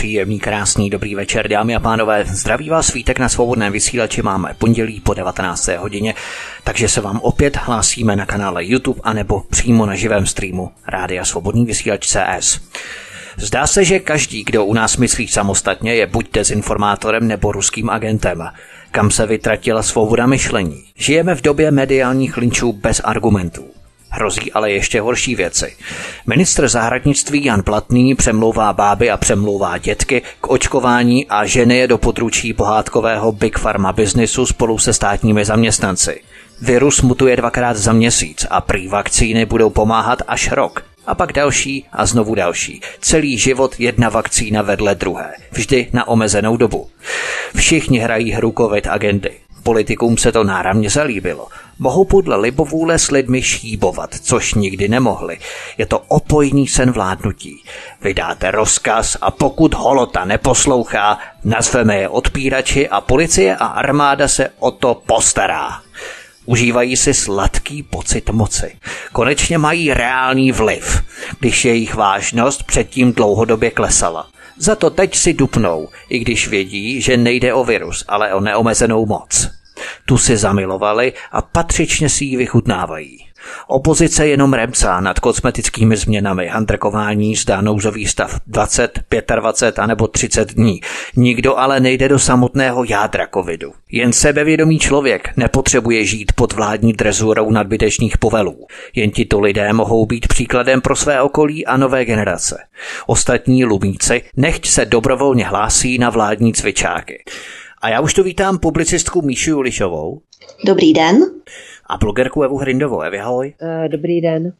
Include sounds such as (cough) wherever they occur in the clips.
Příjemný, krásný, dobrý večer, dámy a pánové. Zdraví vás svítek na svobodném vysílači máme pondělí po 19. hodině, takže se vám opět hlásíme na kanále YouTube anebo přímo na živém streamu Rádia Svobodný vysílač CS. Zdá se, že každý, kdo u nás myslí samostatně, je buď dezinformátorem nebo ruským agentem. Kam se vytratila svoboda myšlení? Žijeme v době mediálních linčů bez argumentů. Hrozí ale ještě horší věci. Ministr zahradnictví Jan Platný přemlouvá báby a přemlouvá dětky k očkování a ženy je do područí pohádkového Big Pharma biznisu spolu se státními zaměstnanci. Virus mutuje dvakrát za měsíc a prý vakcíny budou pomáhat až rok. A pak další a znovu další. Celý život jedna vakcína vedle druhé. Vždy na omezenou dobu. Všichni hrají hru COVID agendy. Politikům se to náramně zalíbilo. Mohou podle libovůle s lidmi šíbovat, což nikdy nemohli. Je to opojný sen vládnutí. Vydáte rozkaz a pokud holota neposlouchá, nazveme je odpírači a policie a armáda se o to postará. Užívají si sladký pocit moci. Konečně mají reálný vliv, když jejich vážnost předtím dlouhodobě klesala. Za to teď si dupnou, i když vědí, že nejde o virus, ale o neomezenou moc. Tu si zamilovali a patřičně si ji vychutnávají. Opozice jenom remcá nad kosmetickými změnami, handrkování zdá nouzový stav 20, 25 a nebo 30 dní. Nikdo ale nejde do samotného jádra covidu. Jen sebevědomý člověk nepotřebuje žít pod vládní drezurou nadbytečných povelů. Jen tito lidé mohou být příkladem pro své okolí a nové generace. Ostatní lumíci nechť se dobrovolně hlásí na vládní cvičáky. A já už tu vítám publicistku Míšu Julišovou. Dobrý den. A blogerku Evu Hrindovou. Evi, ahoj. Dobrý den.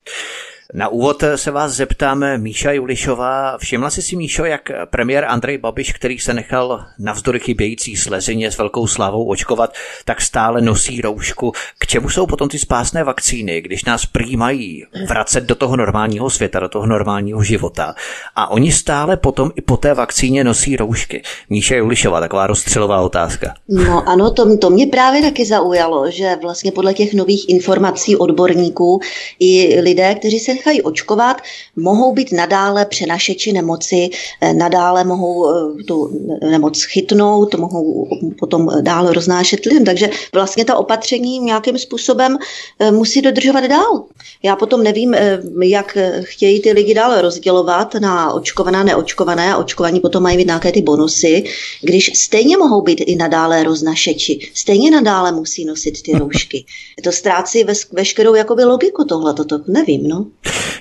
Na úvod se vás zeptáme Míša Julišová. Všimla jsi si, Míšo, jak premiér Andrej Babiš, který se nechal navzdory chybějící slezině s velkou slávou očkovat, tak stále nosí roušku. K čemu jsou potom ty spásné vakcíny, když nás přijímají vracet do toho normálního světa, do toho normálního života? A oni stále potom i po té vakcíně nosí roušky. Míša Julišová, taková rozstřelová otázka. No ano, to, to mě právě taky zaujalo, že vlastně podle těch nových informací odborníků i lidé, kteří se nechají očkovat, mohou být nadále přenašeči nemoci, eh, nadále mohou eh, tu nemoc chytnout, mohou potom dále roznášet lidem. Takže vlastně ta opatření nějakým způsobem eh, musí dodržovat dál. Já potom nevím, jak chtějí ty lidi dále rozdělovat na očkované, neočkované a očkovaní potom mají mít nějaké ty bonusy, když stejně mohou být i nadále roznašeči, stejně nadále musí nosit ty roušky. To ztrácí veškerou jakoby logiku tohle, to nevím, no.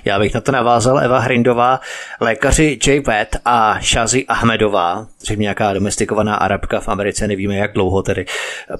Já bych na to navázal. Eva Hrindová, lékaři Jay Wett a Shazi Ahmedová, zřejmě nějaká domestikovaná arabka v Americe, nevíme jak dlouho tedy,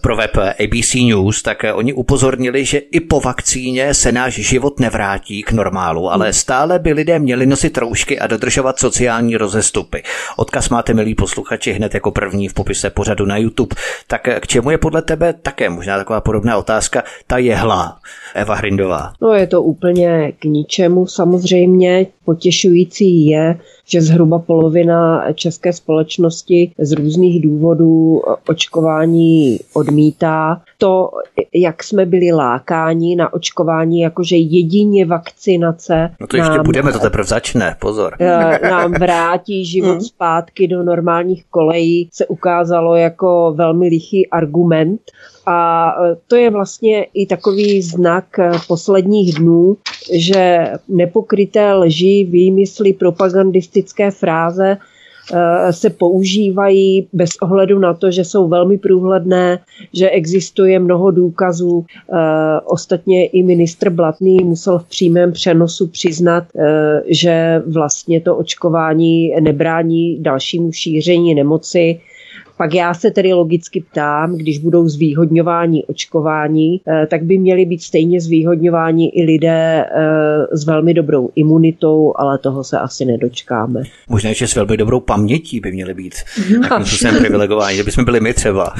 pro web ABC News, tak oni upozornili, že i po vakcíně se náš život nevrátí k normálu, ale stále by lidé měli nosit roušky a dodržovat sociální rozestupy. Odkaz máte, milí posluchači, hned jako první v popise pořadu na YouTube. Tak k čemu je podle tebe také možná taková podobná otázka, ta jehla, Eva Hrindová? No je to úplně k ničemu samozřejmě. Potěšující je, že zhruba polovina české společnosti z různých důvodů očkování odmítá. To, jak jsme byli lákáni na očkování, jakože jedině vakcinace. No to ještě nám, budeme, to teprve začne, pozor. Eh, nám vrátí život hmm. zpátky do normálních kolejí, se ukázalo jako velmi lichý argument. A e, to je vlastně i takový znak e, posledních dnů, že nepokryté lži, výmysly, propagandistické fráze e, se používají bez ohledu na to, že jsou velmi průhledné, že existuje mnoho důkazů. Ostatně i ministr Blatný musel v přímém přenosu přiznat, že vlastně to očkování nebrání dalšímu šíření nemoci Pak já se tedy logicky ptám, když budou zvýhodňováni očkování, eh, tak by měli být stejně zvýhodňováni i lidé eh, s velmi dobrou imunitou, ale toho se asi nedočkáme. Možná, že s velmi dobrou pamětí by měli být nějakým způsobem privilegováni, že bychom byli my třeba.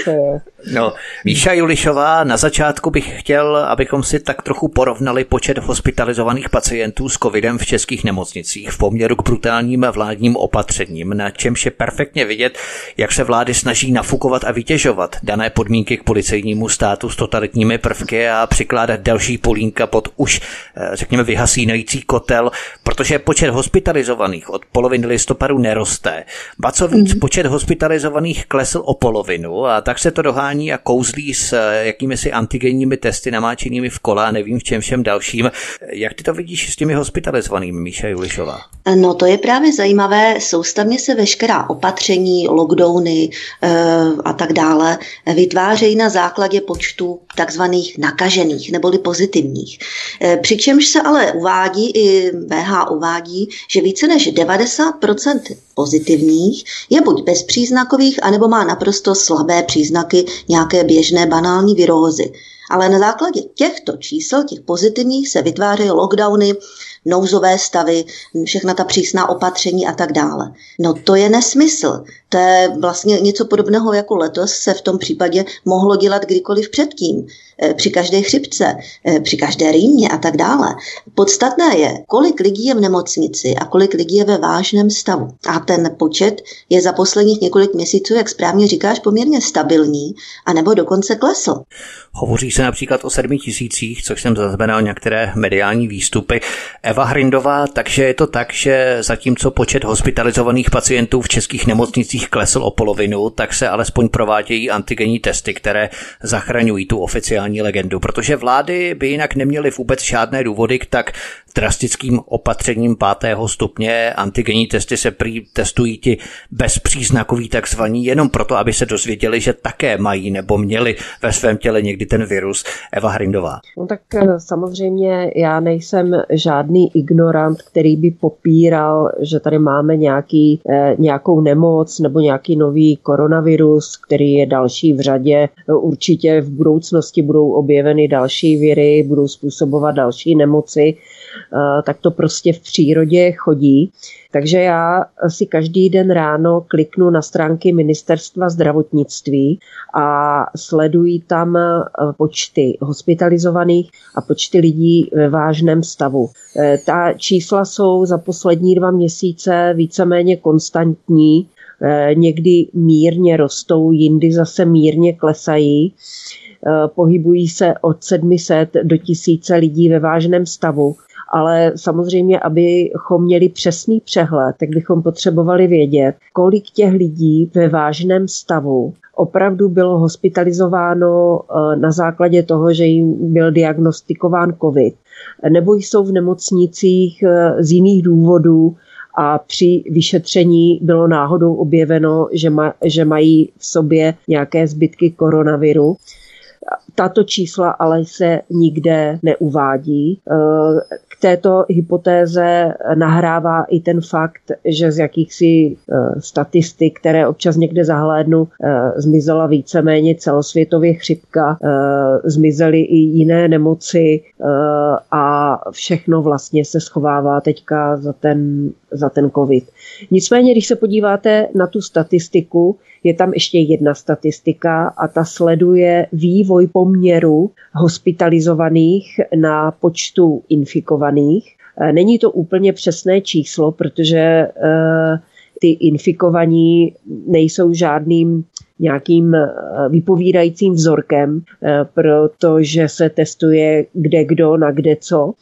(laughs) no, Míša Julišová, na začátku bych chtěl, abychom si tak trochu porovnali počet hospitalizovaných pacientů s covidem v českých nemocnicích v poměru k brutálním vládním opatřením, na čemž je perfektně vidět, jak se vlády snaží nafukovat a vytěžovat dané podmínky k policejnímu státu s totalitními prvky a přikládat další polínka pod už, eh, řekněme, vyhasínající kotel, protože počet hospitalizovaných od poloviny listopadu neroste. Ba co víc, mm. počet hospitalizovaných klesl o polovinu a tak se to dohání a kouzlí s eh, jakými si antigenními testy namáčenými v kole a nevím v čem všem dalším. Jak ty to vidíš s těmi hospitalizovanými, Míša Julišová? No to je právě zajímavé. Soustavně se veškerá opatření, lockdowny e, a tak dále vytvářejí na základě počtu takzvaných nakažených neboli pozitivních. E, přičemž se ale uvádí, i VH uvádí, že více než 90% pozitivních je buď bezpříznakových, anebo má naprosto slabé příznaky nějaké běžné banální virózy. Ale na základě těchto čísel, těch pozitivních, se vytvářejí lockdowny, nouzové stavy, všechna ta přísná opatření a tak dále. No to je nesmysl. To je vlastně něco podobného jako letos se v tom případě mohlo dělat kdykoliv předtím. Eh, při každé chřipce, eh, při každé rýmě a tak dále. Podstatné je, kolik lidí je v nemocnici a kolik lidí je ve vážném stavu. A ten počet je za posledních několik měsíců, jak správně říkáš, poměrně stabilní, anebo dokonce klesl. Hovoří se například o sedmi tisících, což jsem zaznamenal některé mediální výstupy. Eva Hrindová, takže je to tak, že zatímco počet hospitalizovaných pacientů v českých nemocnicích klesl o polovinu, tak se alespoň provádějí antigenní testy, které zachraňují tu oficiální legendu, protože vlády by jinak neměly vůbec žádné důvody k tak drastickým opatřením pátého stupně. Antigenní testy se prý testují ti bezpříznakoví takzvaní jenom proto, aby se dozvěděli, že také mají nebo měli ve svém těle někdy ten virus. Eva Hrindová. No tak eh, samozřejmě já nejsem žádný ignorant, který by popíral, že tady máme nějaký, eh, nějakou nemoc nebo nějaký nový koronavirus, který je další v řadě. Určitě v budoucnosti budou objeveny další viry, budou způsobovat další nemoci. Eh, tak to prostě v přírodě chodí. Takže já si každý den ráno kliknu na stránky ministerstva zdravotnictví a sleduji tam eh, počty hospitalizovaných a počty lidí ve vážném stavu. Eh, ta čísla jsou za poslední dva měsíce víceméně konstantní, někdy mírně rostou, jindy zase mírně klesají pohybují se od 700 do tisíce lidí ve vážném stavu ale samozřejmě, abychom měli přesný přehled, tak bychom potřebovali vědět, kolik těch lidí ve vážném stavu opravdu bylo hospitalizováno eh, na základě toho, že jim byl diagnostikován COVID, nebo jsou v nemocnicích eh, z jiných důvodů, a při vyšetření bylo náhodou objeveno, že, ma, že mají v sobě nějaké zbytky koronaviru. Tato čísla ale se nikde neuvádí. Eh, této hypotéze nahrává i ten fakt, že z jakýchsi eh, statistik, které občas někde zahlédnu, eh, zmizela víceméně celosvětově chřipka, zmizely i jiné nemoci a všechno vlastně se schovává teďka za ten, za ten covid. Nicméně, když se podíváte na tu statistiku, je tam ještě jedna statistika a ta sleduje vývoj poměru hospitalizovaných na počtu infikovaných. E, není to úplně přesné číslo, protože e, ty infikovaní nejsou žádným nějakým e, vypovídajícím vzorkem, protože se testuje kde kdo na kde co.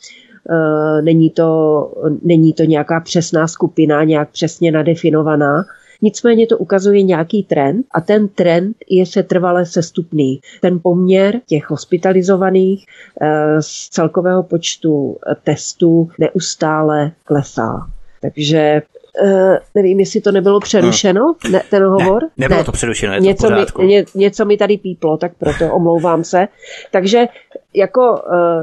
Není to, není to nějaká přesná skupina, nějak přesně nadefinovaná. Nicméně to ukazuje nějaký trend a ten trend je setrvale sestupný. Ten poměr těch hospitalizovaných eh, z celkového počtu testů neustále klesá. Takže uh, nevím, jestli to nebylo přerušeno, ne, ten hovor. Ne, nebylo ne. to přerušeno, je něco to mi, ně, něco mi tady píplo, tak proto omlouvám se. Takže jako uh,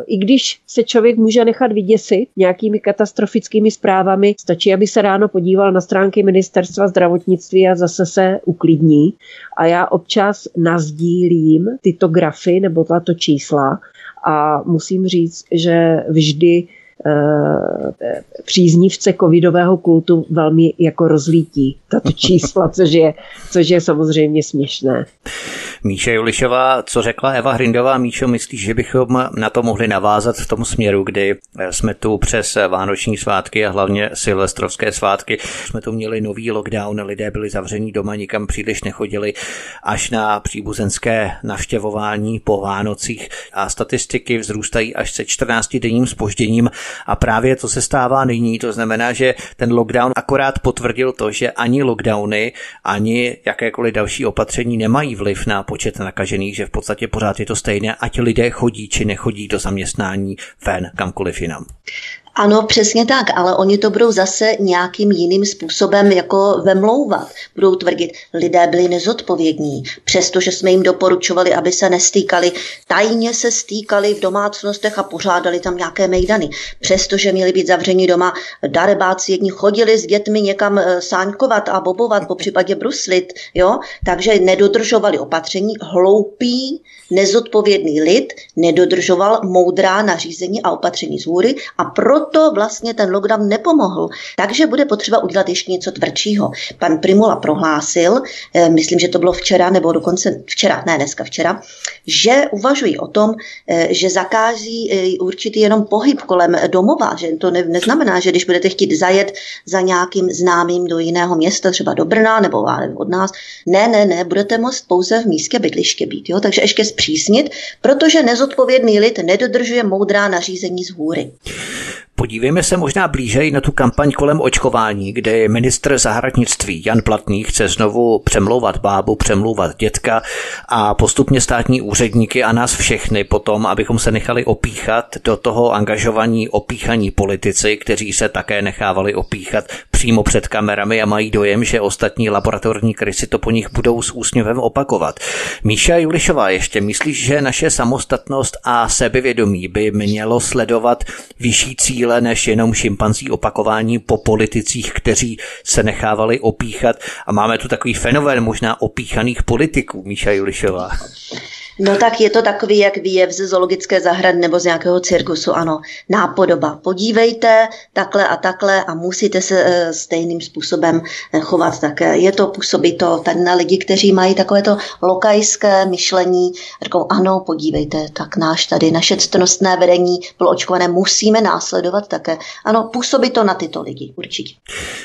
i když se člověk může nechat vyděsit nějakými katastrofickými zprávami, stačí, aby se ráno podíval na stránky ministerstva zdravotnictví a zase se uklidní. A já občas nazdílím tyto grafy nebo tato čísla a musím říct, že vždy příznivce covidového kultu velmi jako rozlítí. Tato (laughs) čísla, což je, což je samozřejmě směšné. Míše Julišová, co řekla Eva Hrindová, Míšo, myslíš, že bychom na to mohli navázat v tom směru, kdy jsme tu přes Vánoční svátky a hlavně silvestrovské svátky, jsme tu měli nový lockdown, lidé byli zavření doma, nikam příliš nechodili, až na příbuzenské navštěvování po Vánocích. A statistiky vzrůstají až se 14 denním spožděním a právě to se stává nyní, to znamená, že ten lockdown akorát potvrdil to, že ani lockdowny, ani jakékoliv další opatření nemají vliv na počet nakažených, že v podstatě pořád je to stejné, ať lidé chodí či nechodí do zaměstnání ven kamkoliv jinam. Ano, přesně tak, ale oni to budou zase nějakým jiným způsobem jako vemlouvat. Budou tvrdit, lidé byli nezodpovědní, přestože jsme jim doporučovali, aby se nestýkali. Tajně se stýkali v domácnostech a pořádali tam nějaké mejdany. Přestože měli být zavřeni doma, darebáci jedni chodili s dětmi někam eh, sáňkovat a bobovat, po případě bruslit, jo? takže nedodržovali opatření, hloupí, nezodpovědný lid nedodržoval moudrá nařízení a opatření z hůry a proto vlastně ten lockdown nepomohl. Takže bude potřeba udělat ještě něco tvrdšího. Pan Primula prohlásil, eh, myslím, že to bylo včera, nebo dokonce včera, ne dneska včera, že uvažují o tom, eh, že zakází eh, určitý jenom pohyb kolem domova, že to ne, neznamená, že když budete chtít zajet za nějakým známým do jiného města, třeba do Brna nebo od nás, ne, ne, ne, budete moct pouze v místě bydliště být. Jo? Takže ještě zpřísnit, protože nezodpovědný lid nedodržuje moudrá nařízení z hůry. Podívejme se možná blíže na tu kampaň kolem očkování, kde ministr zahradnictví Jan Platný chce znovu přemlouvat bábu, přemlouvat dětka a postupně státní úředníky a nás všechny potom, abychom se nechali opíchat do toho angažovaní opíchaní politici, kteří se také nechávali opíchat přímo před kamerami a mají dojem, že ostatní laboratorní krysy to po nich budou s úsměvem opakovat. Míša Julišová ještě, myslíš, že naše samostatnost a sebevědomí by mělo sledovat vyšší cíle než jenom šimpanzí opakování po politicích, kteří se nechávali opíchat a máme tu takový fenomén možná opíchaných politiků, Míša Julišová. No tak je to takový, jak výjev ze zoologické zahrady nebo z nějakého cirkusu, ano, nápodoba. Podívejte takhle a takhle a musíte se e, stejným způsobem eh, chovat také. Je to, působí to tady na lidi, kteří mají takovéto lokajské myšlení, řekou, ano, podívejte, tak náš tady, naše ctnostné vedení bylo očkované, musíme následovat také. Ano, působí to na tyto lidi, určitě.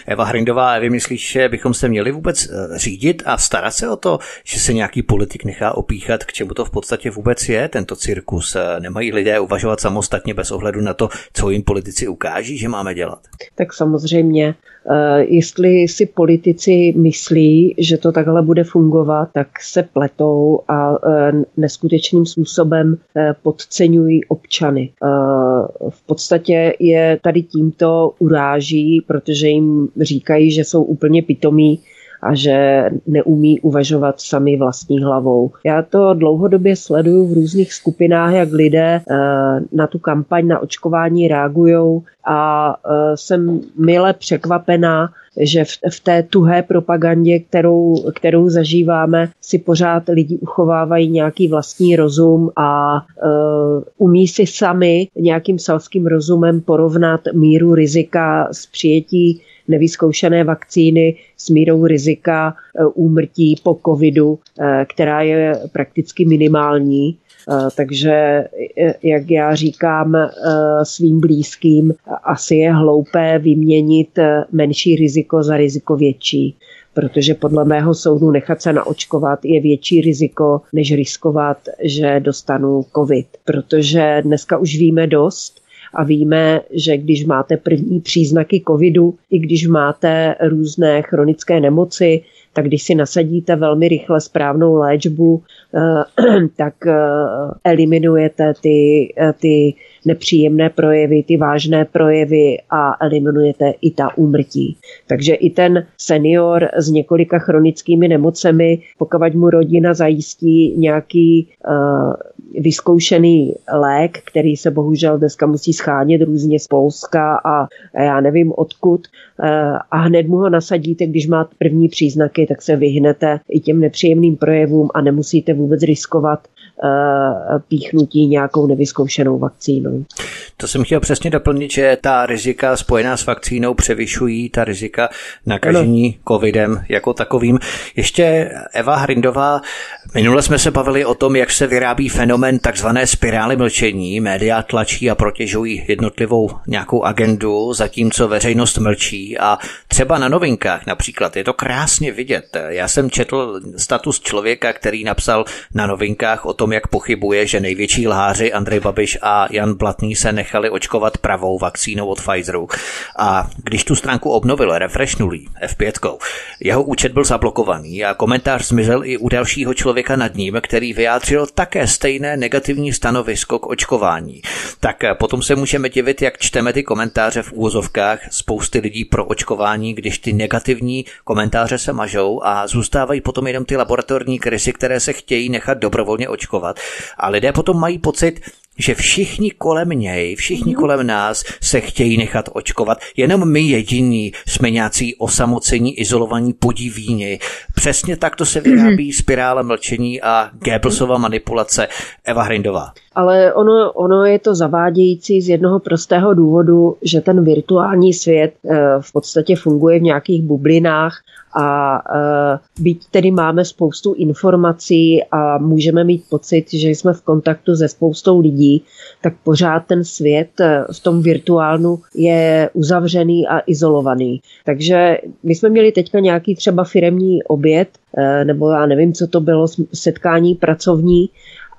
Eva Hrindová, vy myslíš, že bychom se měli vůbec eh, řídit a starat se o to, že se nějaký politik nechá opíchat, k čemu to v podstatě vůbec je tento cirkus? Nemají lidé uvažovat samostatně bez ohledu na to, co jim politici ukáží, že máme dělat? Tak samozřejmě, eh, jestli si politici myslí, že to takhle bude fungovat, tak se pletou a eh, neskutečným způsobem eh, podceňují občany. V podstatě je tady tímto uráží, protože jim říkají, že jsou úplně pitomí, a že neumí uvažovat sami vlastní hlavou. Já to dlouhodobě sleduju v různých skupinách, jak lidé eh, na tu kampaň na očkování reagují a eh, jsem mile překvapená, že v, té tuhé propagandě, kterou, kterou zažíváme, si pořád lidi uchovávají nějaký vlastní rozum a uh, umí si sami nějakým selským rozumem porovnat míru rizika z přijetí nevyzkoušené vakcíny s mírou rizika e, úmrtí po covidu, e, která je prakticky minimální. E, takže, jak já říkám svým blízkým, asi je hloupé vyměnit menší riziko za riziko větší protože podle mého soudu nechat se naočkovat je větší riziko, než riskovat, že dostanu covid. Protože dneska už víme dost, a víme, že když máte první příznaky covidu, i když máte různé chronické nemoci, tak když si nasadíte velmi rychle správnou léčbu, eh, (clears throat) tak eh, eliminujete ty, eh, ty nepříjemné projevy, ty vážné projevy a eliminujete i ta úmrtí. Takže i ten senior s několika chronickými nemocemi, pokud mu rodina zajistí nějaký uh, vyzkoušený lék, který se bohužel dneska musí schánět různě z Polska a já nevím odkud eh, a hned mu ho nasadíte, když máte první příznaky, tak se vyhnete i těm nepříjemným projevům a nemusíte vůbec riskovat píchnutí nějakou nevyzkoušenou vakcínou. To jsem chtěl přesně doplnit, že ta rizika spojená s vakcínou převyšují ta rizika nakažení ano. covidem jako takovým. Ještě Eva Hrindová, minule jsme se bavili o tom, jak se vyrábí fenomen takzvané spirály mlčení. Média tlačí a protěžují jednotlivou nějakou agendu, zatímco veřejnost mlčí a třeba na novinkách například je to krásně vidět. Já jsem četl status člověka, který napsal na novinkách o tom, tom, jak pochybuje, že největší lháři Andrej Babiš a Jan Blatný se nechali očkovat pravou vakcínou od Pfizeru. A když tu stránku obnovil, refreshnulý F5, jeho účet byl zablokovaný a komentář zmizel i u dalšího člověka nad ním, který vyjádřil také stejné negativní stanovisko k očkování. Tak potom se můžeme divit, jak čteme ty komentáře v úvozovkách spousty lidí pro očkování, když ty negativní komentáře se mažou a zůstávají potom jenom ty laboratorní krysy, které se chtějí nechat dobrovolně očkovat očkovat. A lidé potom mají pocit, že všichni kolem něj, všichni mm. kolem nás se chtějí nechat očkovat. Jenom my jediní jsme nějací osamocení, izolovaní podivíni. Přesně takto se vyrábí mm. spirála mlčení a Goebbelsova manipulace Eva Hrindová. Ale ono, ono je to zavádějící z jednoho prostého důvodu, že ten virtuální svět eh, v podstatě funguje v nějakých bublinách a uh, byť tedy máme spoustu informací a můžeme mít pocit, že jsme v kontaktu se spoustou lidí, tak pořád ten svět e, v tom virtuálnu je uzavřený a izolovaný. Takže my jsme měli teďka nějaký třeba firemní oběd, nebo já nevím, co to bylo, setkání pracovní,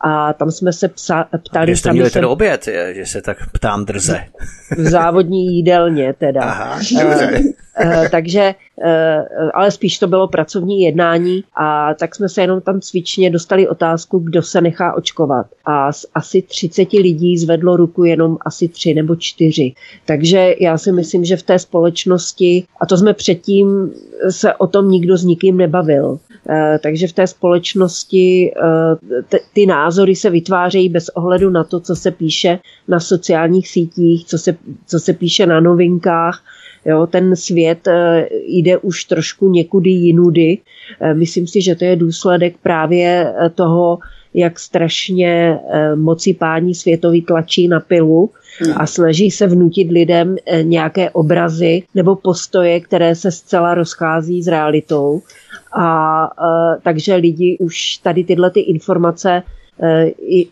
a tam jsme se psa, ptali... Kde jste měli ten oběd, je, že se tak ptám drze? V závodní jídelně teda. Aha, Uh, takže, ale spíš to bylo pracovní jednání a tak jsme se jenom tam cvičně dostali otázku, kdo se nechá očkovat. A z asi 30 lidí zvedlo ruku jenom asi tři nebo čtyři. Takže já si myslím, že v té společnosti, a to jsme předtím se o tom nikdo s nikým nebavil, Eh, takže v té společnosti eh, ty názory se vytvářejí bez ohledu na to, co se píše na sociálních sítích, co se, co se píše na novinkách. Jo, ten svět eh, jde už trošku někudy jinudy. Myslím si, že to je důsledek právě toho, jak strašně moci pání světový tlačí na pilu a snaží se vnutit lidem nějaké obrazy nebo postoje, které se zcela rozchází s realitou. A takže lidi už tady tyhle ty informace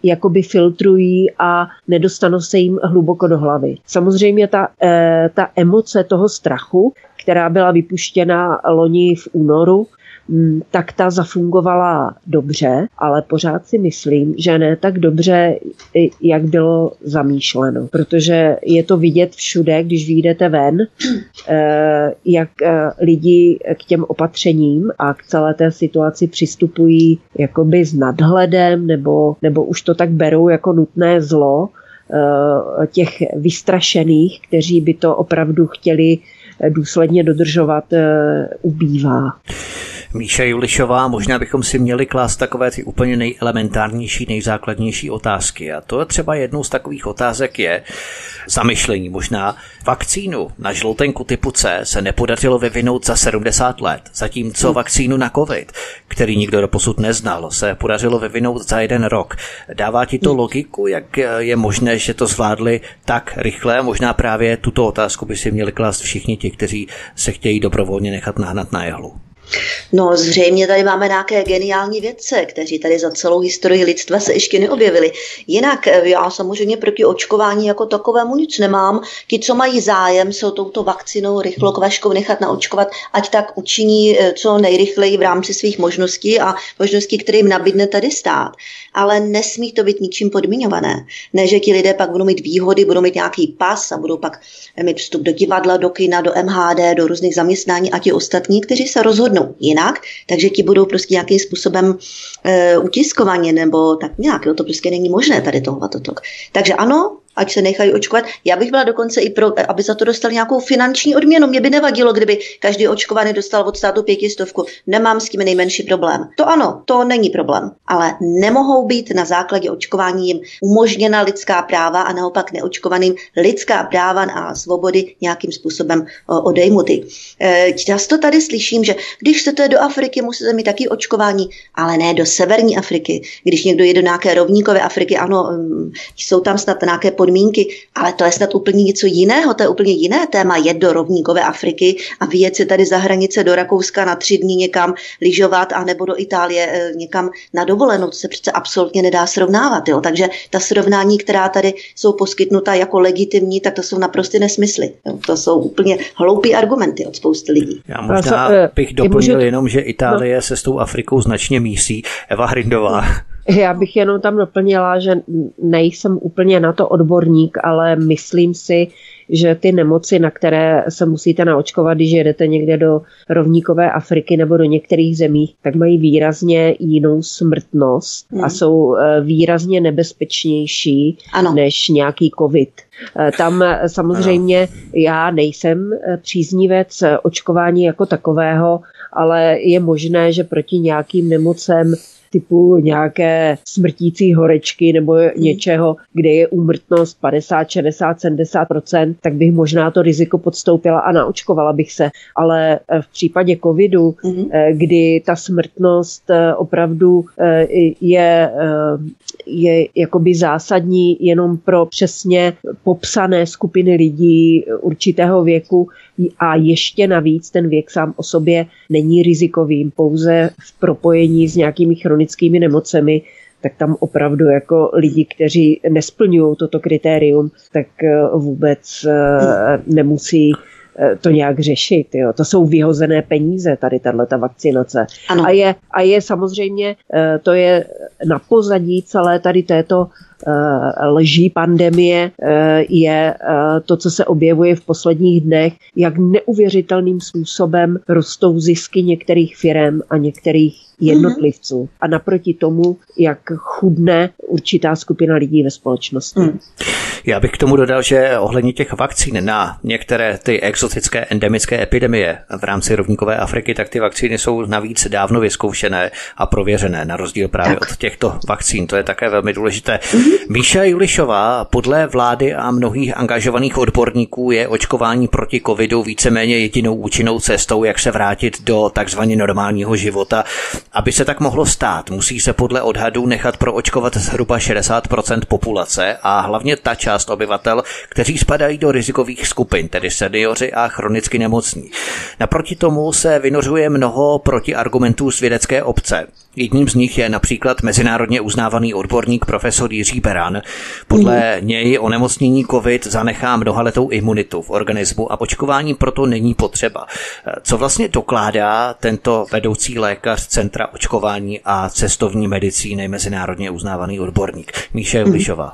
jakoby filtrují a nedostanou se jim hluboko do hlavy. Samozřejmě ta, uh, ta emoce toho strachu, která byla vypuštěna loni v únoru, tak ta zafungovala dobře, ale pořád si myslím, že ne tak dobře, jak bylo zamýšleno. Protože je to vidět všude, když vyjdete ven, (clears throat) eh, jak eh, lidi k těm opatřením a k celé té situaci přistupují jakoby s nadhledem, nebo, nebo už to tak berou jako nutné zlo, eh, těch vystrašených, kteří by to opravdu chtěli důsledně dodržovat, ubývá. Míša Julišová, možná bychom si měli klást takové ty úplně nejelementárnější, nejzákladnější otázky. A to je třeba jednou z takových otázek je zamyšlení možná. Vakcínu na žloutenku typu C se nepodařilo vyvinout za 70 let, zatímco hmm. vakcínu na COVID, který nikdo doposud neznal, se podařilo vyvinout za jeden rok. Dává ti to hmm. logiku, jak je možné, že to zvládli tak rychle? Možná právě tuto otázku by si měli klást všichni ti, kteří se chtějí dobrovolně nechat nahnat na jehlu. No zřejmě tady máme nějaké geniální vědce, kteří tady za celou historii lidstva se ještě neobjevili. Jinak eh, já samozřejmě proti očkování jako takovému nic nemám. Ti, co mají zájem se touto vakcinou rychlo kvaškou nechat naočkovat, ať tak učiní eh, co nejrychleji v rámci svých možností a možností, které jim nabídne tady stát. Ale nesmí to být ničím podmiňované. Ne, že ti lidé pak budou mít výhody, budou mít nějaký pas a budou pak mít vstup do divadla, do kina, do MHD, do různých zaměstnání a ti ostatní, kteří se rozhodnou dohodnou jinak, takže ti budou prostě nějakým způsobem e, utiskovaně nebo tak nějak, jo, to prostě není možné tady tohle. Takže ano, ať se nechají očkovat. Já bych byla dokonce i pro, aby za to dostali nějakou finanční odměnu. Mě by nevadilo, kdyby každý očkovaný dostal od státu pětistovku. Nemám s tím nejmenší problém. To ano, to není problém. Ale nemohou být na základě očkování jim umožněna lidská práva a naopak neočkovaným lidská práva a svobody nějakým způsobem odejmuty. E, často tady slyším, že když chcete do Afriky, musíte mít taky očkování, ale ne do severní Afriky. Když někdo jede do nějaké rovníkové Afriky, ano, mm, jsou tam snad nějaké podmínky, ale to je snad úplně něco jiného, to je úplně jiné téma, jet do rovníkové Afriky a vyjet se tady za hranice do Rakouska na tři dny někam lyžovat a nebo do Itálie e, někam na dovolenou. To se přece absolutně nedá srovnávat. Jo? Takže ta srovnání, která tady jsou poskytnuta jako legitimní, tak to jsou naprosto nesmysly. Jo? To jsou úplně hloupý argumenty od spousty lidí. Já možná eh, bych doplnil jenom, že Itálie no. se s tou Afrikou značně mísí. Eva Hrindová. (laughs) Já bych jenom tam doplnila, že nejsem úplně na to odborník, ale myslím si, že ty nemoci, na které se musíte naočkovat, když jedete někde do rovníkové Afriky nebo do některých zemí, tak mají výrazně jinou smrtnost hmm. a jsou eh, výrazně nebezpečnější ano. než nějaký covid. Eh, tam eh, samozřejmě já nejsem příznivec očkování jako takového, ale je možné, že proti nějakým nemocem typu nějaké smrtící horečky nebo něčeho, kde je úmrtnost 50, 60, 70% tak bych možná to riziko podstoupila a naočkovala bych se. Ale eh, v případě covidu, mm-hmm. kdy ta smrtnost eh, opravdu je, je jakoby zásadní jenom pro přesně popsané skupiny lidí určitého věku a ještě navíc ten věk sám o sobě není rizikovým, pouze v propojení s nějakými chronickými chronickými nemocemi, tak tam opravdu jako lidi, kteří nesplňují toto kritérium, tak eh, vůbec eh, nemusí eh, to nějak řešit. Jo. To jsou vyhozené peníze, tady tato vakcinace. Ano. A, je, a je samozřejmě, to je na pozadí celé tady této lží pandemie eh, je eh, to, co se objevuje v posledních dnech, jak neuvěřitelným způsobem rostou zisky některých firm a některých jednotlivců. Mm-hmm. A naproti tomu, jak chudne určitá skupina lidí ve společnosti. Mm. Já bych k tomu dodal, že ohledně těch vakcín na některé ty exotické endemické epidemie v rámci rovníkové Afriky, tak ty vakcíny jsou navíc dávno vyzkoušené a prověřené, na rozdíl právě tak. od těchto vakcín. To je také velmi důležité. Mm-hmm. Míša Julišová, podle vlády a mnohých angažovaných odborníků je očkování proti covidu víceméně jedinou účinnou cestou, jak se vrátit do takzvaně normálního života. Aby se tak mohlo stát, musí se podle odhadů nechat proočkovat zhruba 60% populace a hlavně ta část obyvatel, kteří spadají do rizikových skupin, tedy seniori a chronicky nemocní. Naproti tomu se vynořuje mnoho protiargumentů z vědecké obce. Jedním z nich je například mezinárodně uznávaný odborník profesor Jiří Beran. Podle mm. něj onemocnění COVID zanechá mnohaletou imunitu v organismu a očkování proto není potřeba. Co vlastně dokládá tento vedoucí lékař Centra očkování a cestovní medicíny mezinárodně uznávaný odborník Míše Julišová?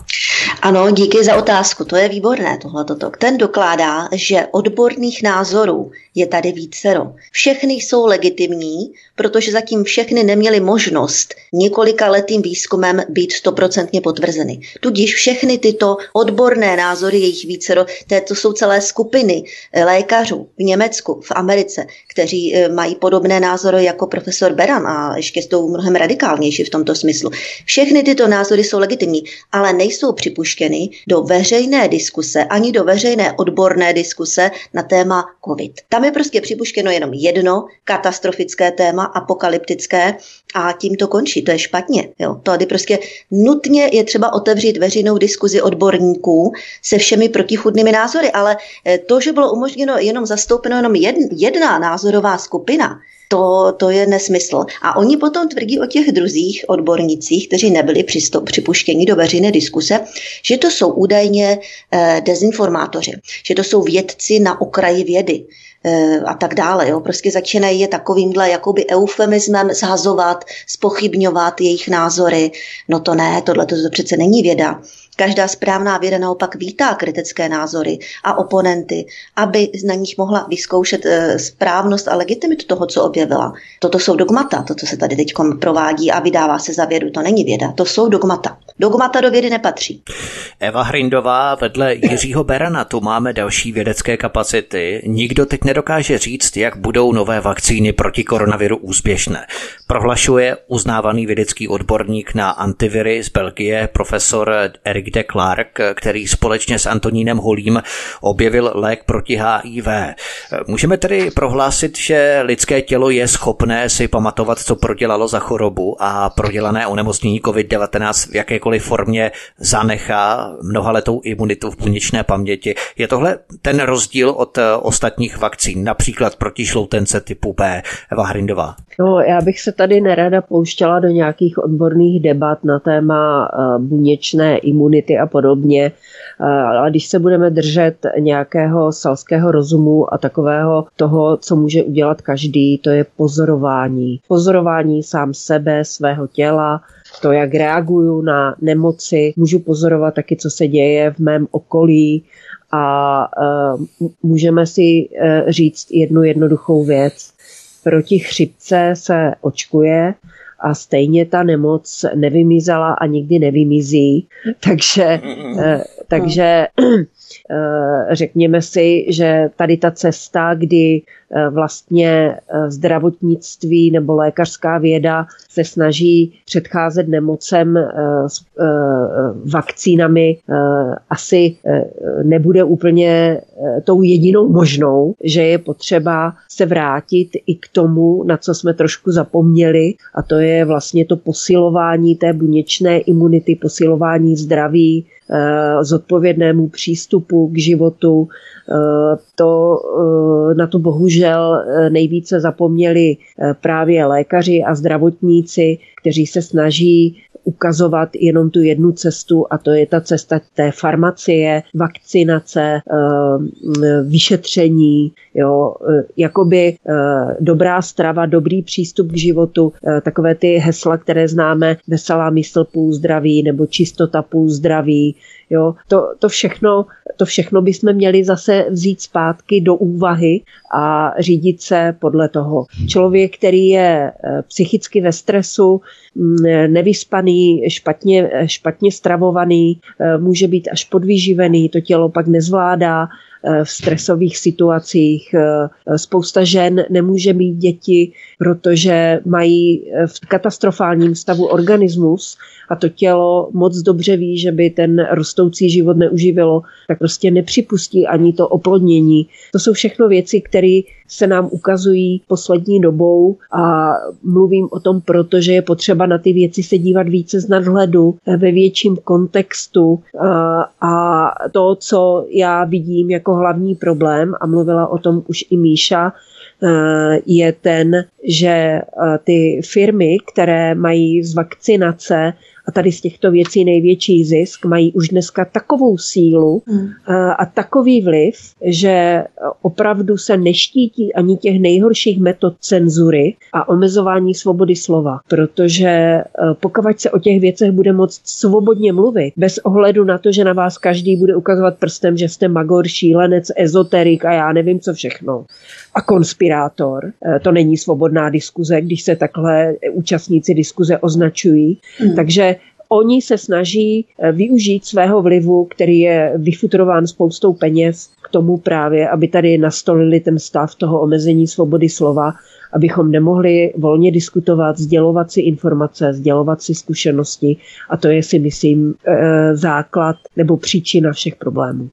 Ano, díky za otázku, to je výborné tohle. Ten dokládá, že odborných názorů je tady vícero. Všechny jsou legitimní, protože zatím všechny neměly možnost několika letým výzkumem být stoprocentně potvrzeny. Tudíž všechny tyto odborné názory, jejich vícero, to jsou celé skupiny eh, lékařů v Německu, v Americe, kteří eh, mají podobné názory jako profesor Beran a ještě jsou mnohem radikálnější v tomto smyslu. Všechny tyto názory jsou legitimní, ale nejsou připuštěny do veřejné diskuse ani do veřejné odborné diskuse na téma COVID. Tam je prostě připuštěno jenom jedno katastrofické téma, apokalyptické, a tím to končí. To je špatně. Jo. Tady prostě nutně je třeba otevřít veřejnou diskuzi odborníků se všemi protichudnými názory, ale eh, to, že bylo umožněno jenom zastoupeno jenom jedna názorová skupina, to, to je nesmysl. A oni potom tvrdí o těch druzích odbornicích, kteří nebyli přistup, připuštěni do veřejné diskuse, že to jsou údajně eh, dezinformátoři, že to jsou vědci na okraji vědy, Eh, a tak dále. Jo. Prostě začínají je takovýmhle jakoby eufemismem zhazovat, spochybňovat jejich názory. No to ne, tohle to přece není věda. Každá správná věda naopak vítá kritické názory a oponenty, aby na nich mohla vyzkoušet eh, správnost a legitimitu toho, co objevila. Toto jsou dogmata, to, co se tady teď provádí a vydává se za vědu, to není věda, to jsou dogmata. Dogmata do vědy nepatří. Eva Hrindová, vedle Jiřího Berana tu máme další vědecké kapacity. Nikdo teď nedokáže říct, jak budou nové vakcíny proti koronaviru úspěšné. Prohlašuje uznávaný vědecký odborník na antiviry z Belgie, profesor Erik de Clark, který společně s Antonínem Holím objevil lék proti HIV. Můžeme tedy prohlásit, že lidské tělo je schopné si pamatovat, co prodělalo za chorobu a prodělané onemocnění COVID-19 v jakékoliv formě zanechá mnohaletou imunitu v buněčné paměti. Je tohle ten rozdíl od ostatních vakcín, například proti žloutence typu B, Eva Hrindová? No, já bych se tady nerada pouštěla do nějakých odborných debat na téma uh, buněčné imunity a podobně, uh, ale když se budeme držet nějakého selského rozumu a takového toho, co může udělat každý, to je pozorování. Pozorování sám sebe, svého těla, to, jak reaguju na nemoci, můžu pozorovat taky, co se děje v mém okolí a uh, můžeme si říct jednu jednoduchou věc. Proti chřipce se očkuje a stejně ta nemoc nevymizela a nikdy nevymizí. Takže, uh, takže řekněme si, že tady ta cesta, kdy Eh, vlastně eh, zdravotnictví nebo lékařská věda se snaží předcházet nemocem eh, s vakcínami, asi nebude úplně tou jedinou možnou, že je potřeba se vrátit i k tomu, na co jsme trošku zapomněli, a to je vlastně to posilování té buněčné imunity, posilování zdraví, zodpovědnému přístupu k životu. To na to bohužel eh, nejvíce zapomněli eh, právě lékaři a zdravotníci, kteří se snaží ukazovat jenom tu jednu cestu a to je ta cesta té farmacie, vakcinace, eh, vyšetření, jo, jakoby dobrá strava, dobrý přístup k životu, takové ty hesla, které známe, veselá mysl půl zdraví nebo čistota půl zdraví, Jo, to, to, všechno, to všechno bychom měli zase vzít zpátky do úvahy a řídit se podle toho. Člověk, který je eh, psychicky ve stresu, mm, nevyspaný, špatně, špatně stravovaný, eh, může být až podvyživený, to tělo pak nezvládá v stresových situacích. Spousta žen nemůže mít děti, protože mají v katastrofálním stavu organismus a to tělo moc dobře ví, že by ten rostoucí život neuživilo, tak prostě nepřipustí ani to oplodnění. To jsou všechno věci, které se nám ukazují poslední dobou a mluvím o tom proto, že je potřeba na ty věci se dívat více z nadhledu, ve větším kontextu a to, co já vidím jako hlavní problém a mluvila o tom už i Míša, je ten, že ty firmy, které mají z vakcinace a tady z těchto věcí největší zisk, mají už dneska takovou sílu hmm. a takový vliv, že opravdu se neštítí ani těch nejhorších metod cenzury a omezování svobody slova, protože e, pokud se o těch věcech bude moct svobodně mluvit, bez ohledu na to, že na vás každý bude ukazovat prstem, že jste magor, šílenec, ezoterik a já nevím co všechno, a konspirátor. E, to není svobodná diskuze, když se takhle účastníci diskuze označují. Hmm. Takže oni se snaží e, využít svého vlivu, který je vyfutrován spoustou peněz k tomu právě, aby tady nastolili ten stav toho omezení svobody slova, abychom nemohli volně diskutovat, sdělovat si informace, sdělovat si zkušenosti a to je si myslím e, základ nebo příčina všech problémů.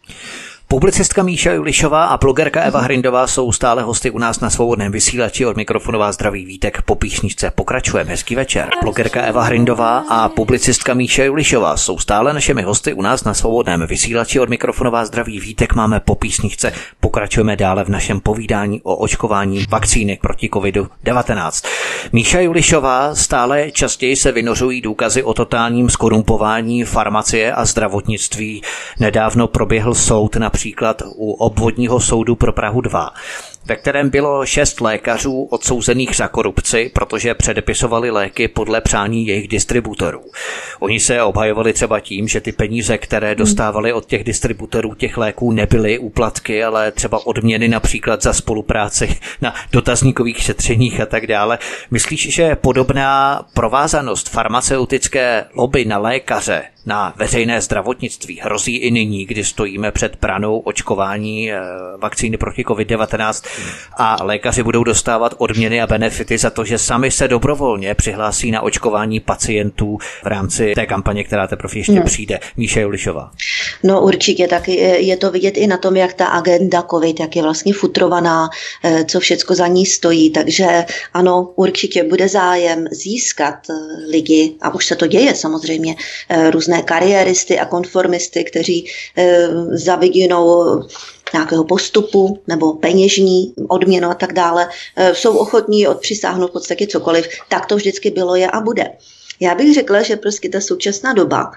Publicistka Míša Julišová a blogerka Eva Hrindová jsou stále hosty u nás na svobodném vysílači od mikrofonová zdraví vítek po píšničce. Pokračujeme. Hezký večer. Blogerka Eva Hrindová a publicistka Míša Julišová jsou stále našimi hosty u nás na svobodném vysílači od mikrofonová zdraví vítek. Máme po píšničce. Pokračujeme dále v našem povídání o očkování vakcíny proti COVID-19. Míša Julišová stále častěji se vynořují důkazy o totálním skorumpování farmacie a zdravotnictví. Nedávno proběhl soud na například u obvodního soudu pro Prahu 2, ve kterém bylo šest lékařů odsouzených za korupci, protože předepisovali léky podle přání jejich distributorů. Oni se obhajovali třeba tím, že ty peníze, které dostávali od těch distributorů těch léků, nebyly úplatky, ale třeba odměny například za spolupráci (laughs) na dotazníkových šetřeních a tak dále. Myslíš, že podobná provázanost farmaceutické lobby na lékaře na veřejné zdravotnictví hrozí i nyní, kdy stojíme před branou očkování eh, vakcíny proti COVID-19 a lékaři budou dostávat odměny a benefity za to, že sami se dobrovolně přihlásí na očkování pacientů v rámci té kampaně, která teprve ještě hmm. přijde. Míše Julišová. No určitě, tak je to vidět i na tom, jak ta agenda COVID, jak je vlastně futrovaná, eh, co všecko za ní stojí. Takže ano, určitě bude zájem získat eh, lidi, a už se to děje samozřejmě, různé kariéristy a konformisty, kteří eh, za vidinou nějakého postupu nebo peněžní odměnu a tak dále, eh, jsou ochotní odpřisáhnout v podstatě cokoliv. Tak to vždycky bylo, je a bude. Já bych řekla, že prostě ta současná doba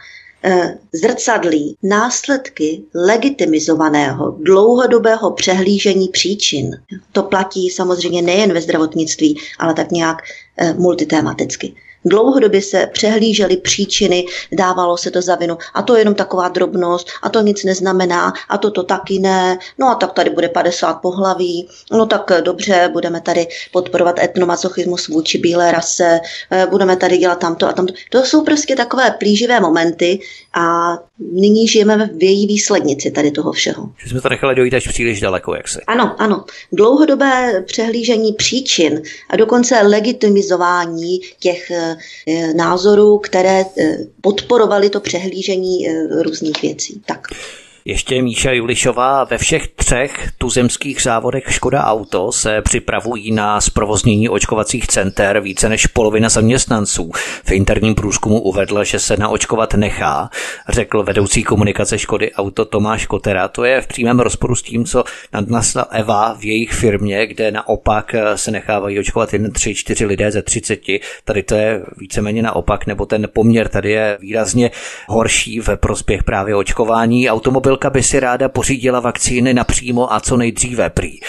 eh, zrcadlí následky legitimizovaného dlouhodobého přehlížení příčin. To platí samozřejmě nejen ve zdravotnictví, ale tak nějak multitématicky. Dlouhodobě se přehlížely příčiny, dávalo se to za vinu. A to je jenom taková drobnost, a to nic neznamená, a to to taky ne. No a tak tady bude 50 pohlaví, no tak dobře, budeme tady podporovat etnomacochismus vůči bílé rase, eh, budeme tady dělat tamto a tamto. To jsou prostě takové plíživé momenty a nyní žijeme v její výslednici tady toho všeho. Že jsme to nechali dojít až příliš daleko, jak se. Ano, ano. Dlouhodobé přehlížení příčin a dokonce legitimizování těch eh, názorů, které eh, podporovaly to přehlížení eh, různých věcí. Tak. Ještě Míša Julišová ve všech třech tuzemských závodech Škoda Auto se připravují na zprovoznění očkovacích center. Více než polovina zaměstnanců v interním průzkumu uvedla, že se naočkovat nechá, řekl vedoucí komunikace Škody Auto Tomáš Kotera. To je v přímém rozporu s tím, co nadnesla Eva v jejich firmě, kde naopak se nechávají očkovat jen 3-4 lidé ze 30. Tady to je víceméně naopak, nebo ten poměr tady je výrazně horší ve prospěch právě očkování. Automobil manželka by si ráda pořídila vakcíny napřímo a co nejdříve prý.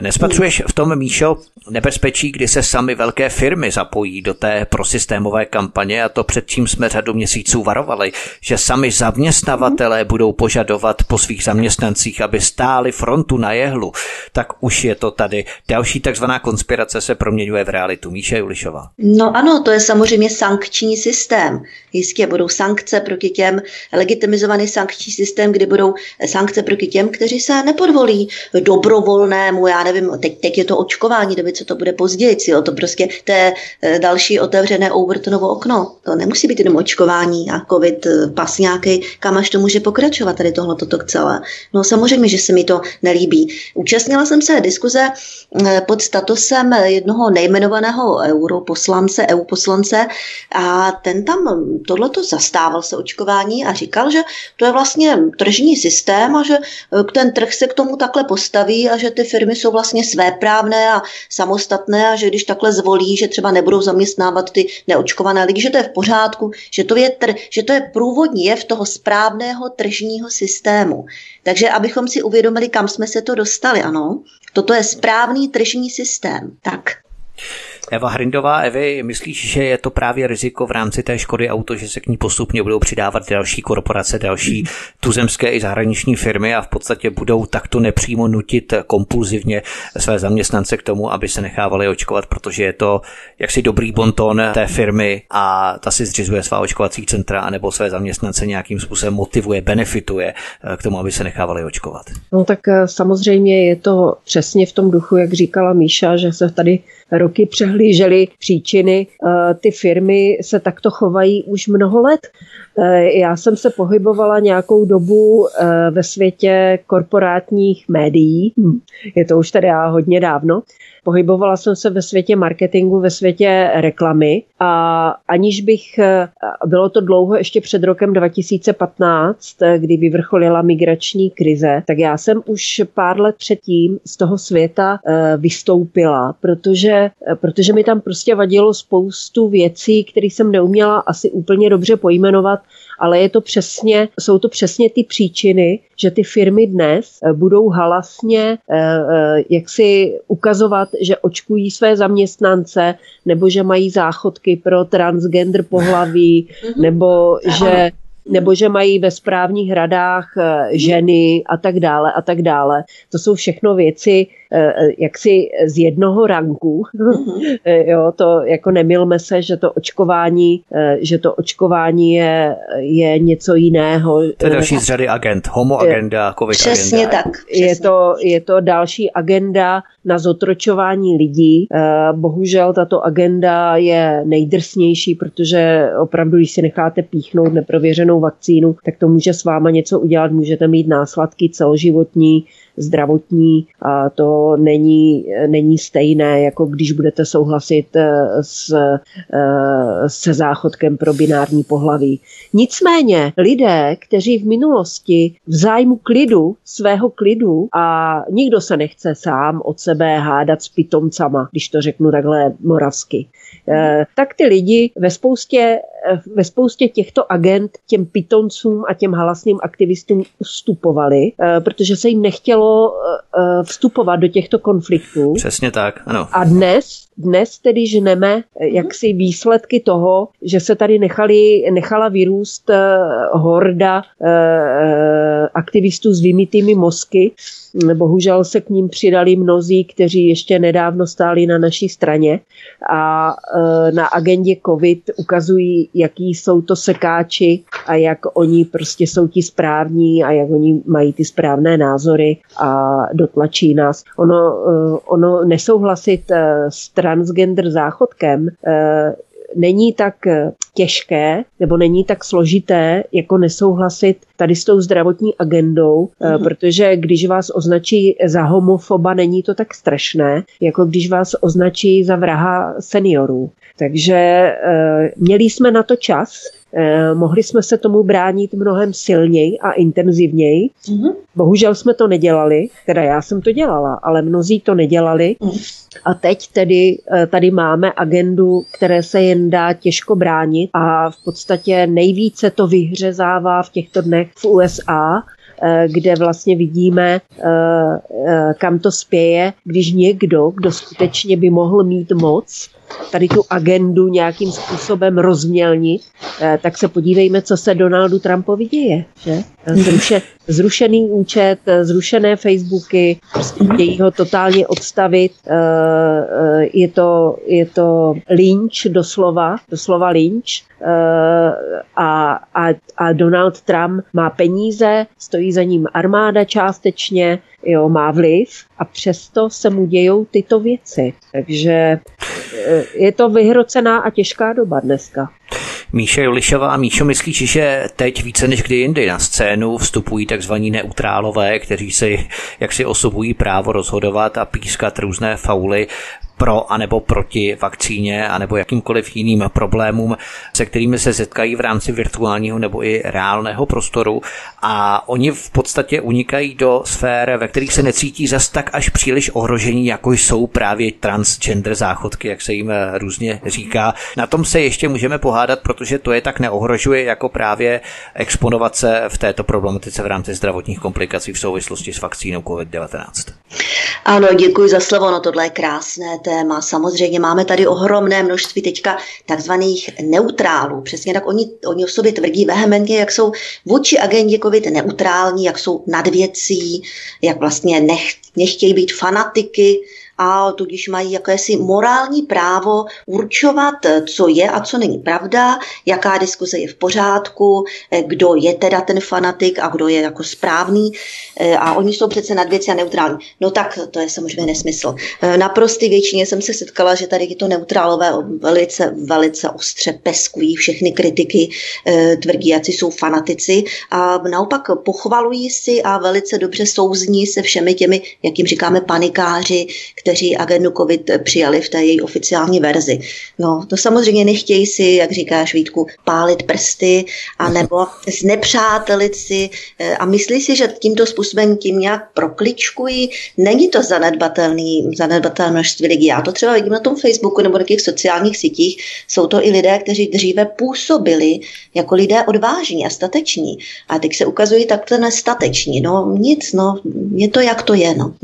Nespatřuješ v tom, Míšo, nebezpečí, kdy se sami velké firmy zapojí do té prosystémové kampaně a to před čím jsme řadu měsíců varovali, že sami zaměstnavatelé budou požadovat po svých zaměstnancích, aby stáli frontu na jehlu, tak už je to tady. Další takzvaná konspirace se proměňuje v realitu. Míše Julišová. No ano, to je samozřejmě sankční systém. Jistě budou sankce proti těm, legitimizovaný sankční systém, kdy budou sankce proti těm, kteří se nepodvolí dobrovolnému, já nevím, teď, teď je to očkování, kdyby co to bude později, jo, to prostě je eh, další otevřené Overtonovo okno. To nemusí být jenom očkování a covid eh, pas nějaký, kam až to může pokračovat tady tohle toto celé. No samozřejmě, že se mi to nelíbí. Účastnila jsem se diskuze eh, pod statusem jednoho nejmenovaného europoslance, EU poslance a ten tam tohleto zastával se očkování a říkal, že to je vlastně tržní tržní systém a že eh, ten trh se k tomu takhle postaví a že ty firmy jsou vlastně svéprávné a samostatné a že když takhle zvolí, že třeba nebudou zaměstnávat ty neočkované lidi, že to je v pořádku, že to je, tr- že to je průvodní jev toho správného tržního systému. Takže abychom si uvědomili, kam jsme se to dostali, ano, toto je správný tržní systém. Tak. Eva Hrindová, Evy, myslíš, že je to právě riziko v rámci té Škody Auto, že se k ní postupně budou přidávat další korporace, další tuzemské i zahraniční firmy a v podstatě budou takto nepřímo nutit kompulzivně své zaměstnance k tomu, aby se nechávali očkovat, protože je to jaksi dobrý bonton té firmy a ta si zřizuje svá očkovací centra anebo své zaměstnance nějakým způsobem motivuje, benefituje k tomu, aby se nechávali očkovat. No tak eh, samozřejmě je to přesně v tom duchu, jak říkala Míša, že se tady roky přehlížely příčiny. Eh, ty firmy se takto chovají už mnoho let. Eh, já jsem se pohybovala nějakou dobu eh, ve světě korporátních médií. Hm, je to už tady hodně dávno. Pohybovala jsem se ve světě marketingu, ve světě reklamy a aniž bych, eh, bylo to dlouho ještě před rokem 2015, eh, kdy vyvrcholila migrační krize, tak já jsem už pár let předtím z toho světa eh, vystoupila, protože, protože mi tam prostě vadilo spoustu věcí, které jsem neuměla asi úplně dobře pojmenovat ale je to přesně, jsou to přesně ty příčiny, že ty firmy dnes eh, budou halasně eh, eh, jak si ukazovat, že očkují své zaměstnance, nebo že mají záchodky pro transgender pohlaví, mhm. nebo že nebo že mají ve správních radách ženy a tak dále a tak dále. To jsou všechno věci, jaksi z jednoho ranku. Mm-hmm. (laughs) jo, to jako nemilme se, že to očkování, že to očkování je, je něco jiného. To je další z řady agent, homo agenda, covid Přesně agenda. tak. Přesně. Je, to, je to další agenda na zotročování lidí. Bohužel tato agenda je nejdrsnější, protože opravdu, když si necháte píchnout neprověřenou vakcínu, tak to může s váma něco udělat, můžete mít následky celoživotní, zdravotní a to není, není stejné, jako když budete souhlasit eh, s, eh, se záchodkem pro binární pohlaví. Nicméně lidé, kteří v minulosti v zájmu klidu, svého klidu a nikdo se nechce sám od sebe hádat s pitomcama, když to řeknu takhle moravsky, eh, tak ty lidi ve spoustě, ve spoustě těchto agent těm pitoncům a těm halasným aktivistům ustupovali, protože se jim nechtělo vstupovat do těchto konfliktů. Přesně tak, ano. A dnes, dnes tedy žneme eh, jaksi výsledky toho, že se tady nechali, nechala vyrůst horda aktivistů s vymitými mozky, Bohužel se k ním přidali mnozí, kteří ještě nedávno stáli na naší straně. A na agendě COVID ukazují, jaký jsou to sekáči a jak oni prostě jsou ti správní a jak oni mají ty správné názory a dotlačí nás. Ono, ono nesouhlasit s transgender záchodkem není tak těžké nebo není tak složité, jako nesouhlasit tady s tou zdravotní agendou, mm-hmm. protože když vás označí za homofoba, není to tak strašné, jako když vás označí za vraha seniorů. Takže eh, měli jsme na to čas, eh, mohli jsme se tomu bránit mnohem silněji a intenzivněji. Mm-hmm. Bohužel jsme to nedělali, teda já jsem to dělala, ale mnozí to nedělali. Mm. A teď tedy tady máme agendu, které se jen dá těžko bránit a v podstatě nejvíce to vyhřezává v těchto dnech v USA, eh, kde vlastně vidíme, eh, eh, kam to spěje, když někdo, kdo skutečně by mohl mít moc, tady tu agendu nějakým způsobem rozmělnit, tak se podívejme, co se Donaldu Trumpovi děje. Že? Zruše, zrušený účet, zrušené Facebooky, chtějí ho totálně odstavit. Je to, je to lynč doslova, doslova lynč. A, a, a Donald Trump má peníze, stojí za ním armáda částečně, jo, má vliv a přesto se mu dějou tyto věci. Takže je to vyhrocená a těžká doba dneska. Míše Julišová, Míšo, myslíš, že teď více než kdy jindy na scénu vstupují takzvaní neutrálové, kteří si jaksi osobují právo rozhodovat a pískat různé fauly pro anebo proti vakcíně anebo jakýmkoliv jiným problémům, se kterými se setkají v rámci virtuálního nebo i reálného prostoru a oni v podstatě unikají do sfér, ve kterých se necítí zas tak až příliš ohrožení, jako jsou právě transgender záchodky, jak se jim eh, různě říká. Na tom se ještě můžeme pohádat, protože to je tak neohrožuje, jako právě exponovat se v této problematice v rámci zdravotních komplikací v souvislosti s vakcínou COVID-19. Ano, děkuji za slovo, no tohle je krásné téma. Samozřejmě máme tady ohromné množství teďka takzvaných neutrálů. Přesně tak oni, oni o sobě tvrdí vehementně, jak jsou vůči agendě COVID neutrální, jak jsou nad věcí, jak vlastně nech, nechtějí být fanatiky a tudíž mají jakési morální právo určovat, co je a co není pravda, jaká diskuze je v pořádku, eh, kdo je teda ten fanatik a kdo je jako správný eh, a oni jsou přece nad věci a neutrální. No tak to je samozřejmě nesmysl. Eh, na prostý většině jsem se setkala, že tady to neutrálové velice, velice ostře peskují všechny kritiky, tvrdí, jak jsou fanatici a naopak pochvalují si a velice dobře souzní se všemi těmi, jak jim říkáme, panikáři, kteří agendu COVID přijali v té její oficiální verzi. No, to samozřejmě nechtějí si, jak říkáš Vítku, pálit prsty a nebo (laughs) znepřátelit si eh, a myslí si, že tímto způsobem tím nějak prokličkují. Není to zanedbatelný, zanedbatelné množství lidí. Já to třeba vidím na tom Facebooku nebo na těch sociálních sítích. Jsou to i lidé, kteří dříve působili jako lidé odvážní a stateční. A teď se ukazují takto nestateční. No nic, no, je to jak to je. No.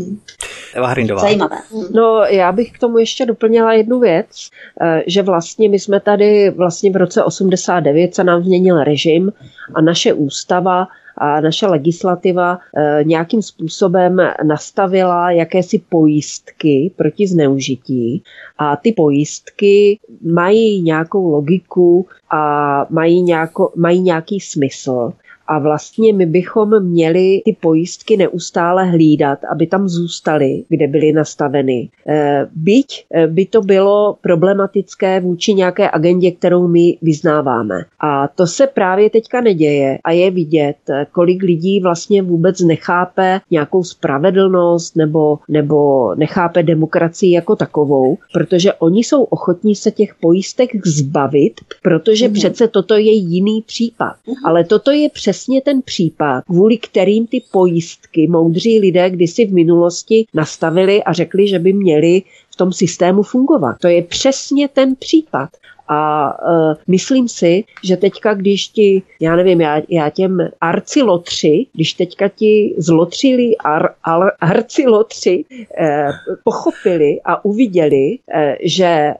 Eva Hrindová. Zajímavé. No, já bych k tomu ještě doplnila jednu věc, eh, že vlastně my jsme tady vlastně v roce 89 se nám změnil režim a naše ústava a naše legislativa eh, nějakým způsobem nastavila jakési pojistky proti zneužití a ty pojistky mají nějakou logiku a mají, nějako, mají nějaký smysl. A vlastně my bychom měli ty pojistky neustále hlídat, aby tam zůstaly, kde byly nastaveny. Eh, byť eh, by to bylo problematické vůči nějaké agendě, kterou my vyznáváme. A to se právě teďka neděje a je vidět, eh, kolik lidí vlastně vůbec nechápe nějakou spravedlnost nebo, nebo nechápe demokracii jako takovou, protože oni jsou ochotní se těch pojistek zbavit, protože mm. přece toto je jiný případ. Mm. Ale toto je přes přesně ten případ, kvůli kterým ty pojistky moudří lidé kdysi v minulosti nastavili a řekli, že by měli v tom systému fungovat. To je přesně ten případ. A uh, myslím si, že teďka, když ti, já nevím, já, já těm arcilotři, když teďka ti zlotřili ar, ar, arcilotři eh, pochopili a uviděli, eh, že eh,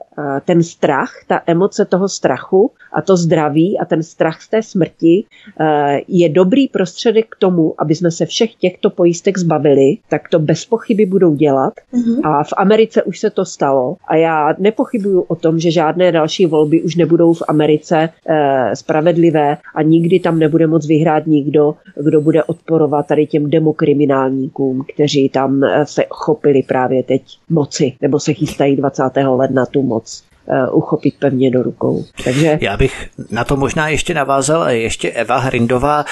ten strach, ta emoce toho strachu a to zdraví a ten strach z té smrti eh, je dobrý prostředek k tomu, aby jsme se všech těchto pojistek zbavili, tak to bez pochyby budou dělat. Mm-hmm. A v Americe už se to stalo a já nepochybuju o tom, že žádné další volby už nebudou v Americe eh, spravedlivé a nikdy tam nebude moc vyhrát nikdo, kdo bude odporovat tady těm demokriminálníkům, kteří tam eh, se chopili právě teď moci, nebo se chystají 20. ledna tu moc. Eh, uchopit pevně do rukou. Takže... Já bych na to možná ještě navázal, ještě Eva Hrindová.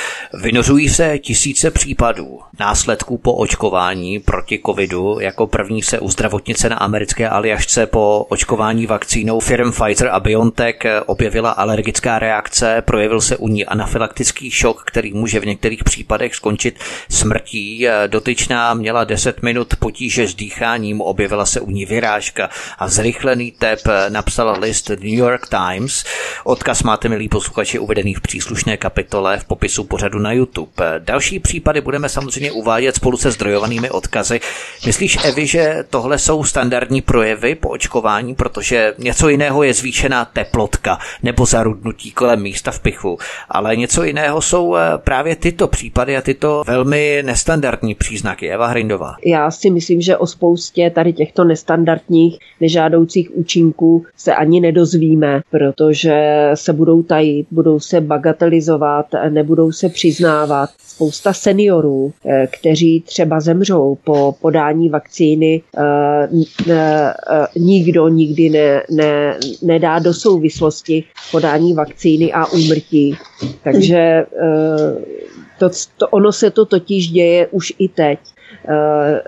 Vynořují se tisíce případů následků po očkování proti covidu. Jako první se u zdravotnice na americké aliašce po očkování vakcínou firm Pfizer a BioNTech objevila alergická reakce, projevil se u ní anafylaktický šok, který může v některých případech skončit smrtí. Dotyčná měla 10 minut potíže s dýcháním, objevila se u ní vyrážka a zrychlený tep na napsal list New York Times. Odkaz máte, milí posluchači, uvedený v příslušné kapitole v popisu pořadu na YouTube. Další případy budeme samozřejmě uvádět spolu se zdrojovanými odkazy. Myslíš, Evi, že tohle jsou standardní projevy po očkování, protože něco jiného je zvýšená teplotka nebo zarudnutí kolem místa v pichu, ale něco jiného jsou eh, právě tyto případy a tyto velmi nestandardní příznaky. Eva Hrindová. Já si myslím, že o spoustě tady těchto nestandardních, nežádoucích účinků se ani nedozvíme, protože se budou tajit, budou se bagatelizovat, nebudou se přiznávat. Spousta seniorů, eh, kteří třeba zemřou po podání vakcíny, eh, eh, nikdo nikdy ne, ne, nedá do souvislosti podání vakcíny a úmrtí. Takže to, to, ono se to totiž děje už i teď.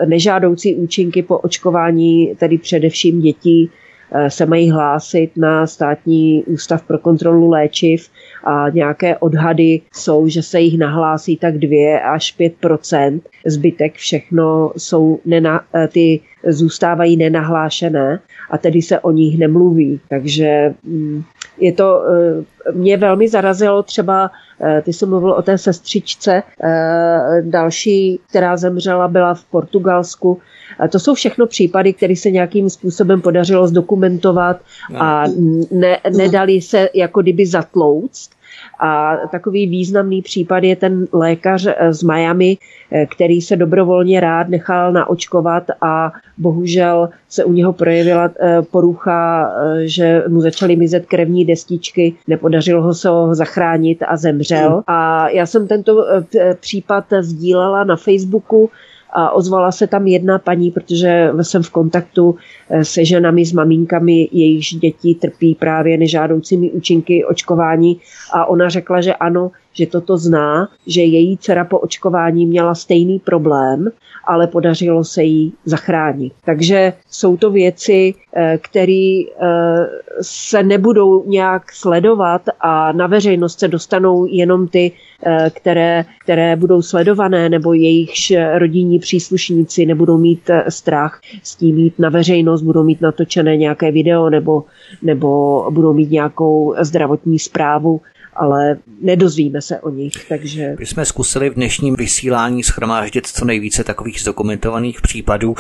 Nežádoucí účinky po očkování, tedy především dětí, se mají hlásit na státní ústav pro kontrolu léčiv a nějaké odhady jsou, že se jich nahlásí tak 2 až 5% Zbytek všechno jsou nena, eh, ty zůstávají nenahlášené a tedy se o nich nemluví. Takže mm, je to, eh, mě velmi zarazilo třeba, ty jsi mluvil o té sestřičce, další, která zemřela, byla v Portugalsku, to jsou všechno případy, které se nějakým způsobem podařilo zdokumentovat a ne, nedali se jako kdyby zatlouct. A takový významný případ je ten lékař eh, z Miami, eh, který se dobrovolně rád nechal naočkovat a bohužel se u něho projevila eh, porucha, že mu začaly mizet krevní destičky, nepodařilo se ho zachránit a zemřel. A já jsem tento případ sdílela na Facebooku, a ozvala se tam jedna paní, protože jsem v kontaktu eh, se ženami, s maminkami, jejichž děti trpí právě nežádoucími účinky očkování a ona řekla, že ano, že toto zná, že její dcera po očkování měla stejný problém, ale podařilo se jí zachránit. Takže jsou to věci, eh, které eh, se nebudou nějak sledovat a na veřejnost se dostanou jenom ty, které, které budou sledované nebo jejichž rodinní příslušníci nebudou mít strach s tím jít na veřejnost, budou mít natočené nějaké video nebo, nebo budou mít nějakou zdravotní zprávu ale nedozvíme se o nich, takže... My jsme zkusili v dnešním vysílání schromáždit co nejvíce takových zdokumentovaných případů.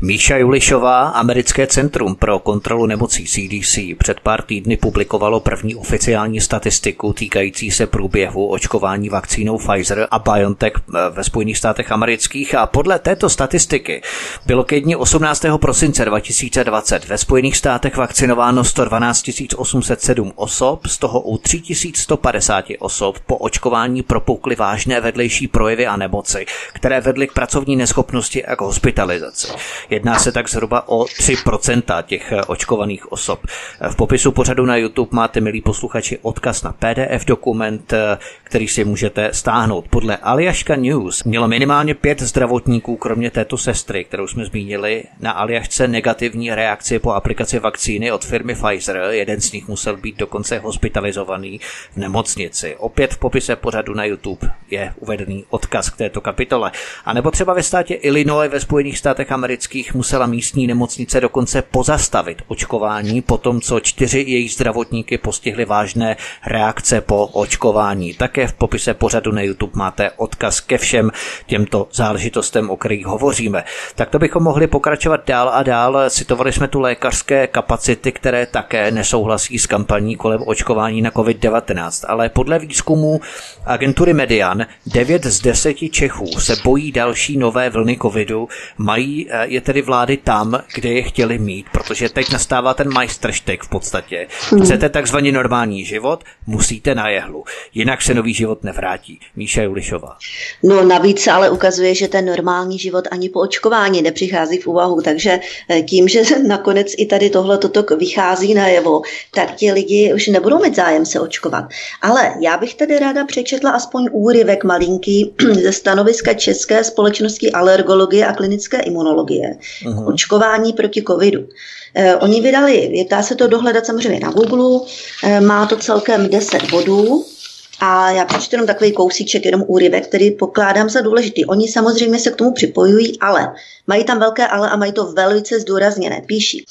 Míša Julišová, Americké centrum pro kontrolu nemocí CDC, před pár týdny publikovalo první oficiální statistiku týkající se průběhu očkování vakcínou Pfizer a BioNTech eh, ve Spojených státech amerických a podle této statistiky bylo ke dní 18. prosince 2020 ve Spojených státech vakcinováno 112 807 osob, z toho u 3100 150 osob po očkování propukly vážné vedlejší projevy a nemoci, které vedly k pracovní neschopnosti a k hospitalizaci. Jedná se tak zhruba o 3% těch eh, očkovaných osob. V popisu pořadu na YouTube máte, milí posluchači, odkaz na PDF dokument, eh, který si můžete stáhnout. Podle Aljaška News mělo minimálně pět zdravotníků, kromě této sestry, kterou jsme zmínili, na Aljašce negativní reakci po aplikaci vakcíny od firmy Pfizer. Jeden z nich musel být dokonce hospitalizovaný v nemocnici. Opět v popise pořadu na YouTube je uvedený odkaz k této kapitole. A nebo třeba ve státě Illinois ve Spojených státech amerických musela místní nemocnice dokonce pozastavit očkování po tom, co čtyři jejich zdravotníky postihly vážné reakce po očkování. Také v popise pořadu na YouTube máte odkaz ke všem těmto záležitostem, o kterých hovoříme. Tak to bychom mohli pokračovat dál a dál. Citovali jsme tu lékařské kapacity, které také nesouhlasí s kampaní kolem očkování na COVID-19 ale podle výzkumu agentury Median 9 z 10 Čechů se bojí další nové vlny covidu. Mají eh, je tedy vlády tam, kde je chtěli mít, protože teď nastává ten majstrštek v podstatě. Hmm. Chcete takzvaný normální život, musíte na jehlu, jinak se nový život nevrátí. Míša Julišová. No navíc se ale ukazuje, že ten normální život ani po očkování nepřichází v úvahu, takže eh, tím, že (laughs) nakonec i tady tohle toto vychází najevo, tak ti lidi už nebudou mít zájem se očkovat. Ale já bych tady ráda přečetla aspoň úryvek malinký (clears throat) ze stanoviska České společnosti alergologie a klinické imunologie uh-huh. očkování proti covidu. Eh, oni vydali, dá se to dohledat samozřejmě na Google, eh, má to celkem 10 bodů, a já přečtu jenom takový kousíček, jenom úryvek, který pokládám za důležitý. Oni samozřejmě se k tomu připojují, ale mají tam velké ale a mají to velice zdůrazněné. Píší.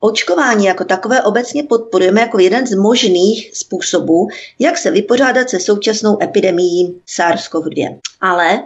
Očkování jako takové obecně podporujeme jako jeden z možných způsobů, jak se vypořádat se současnou epidemií SARS-CoV-2. Ale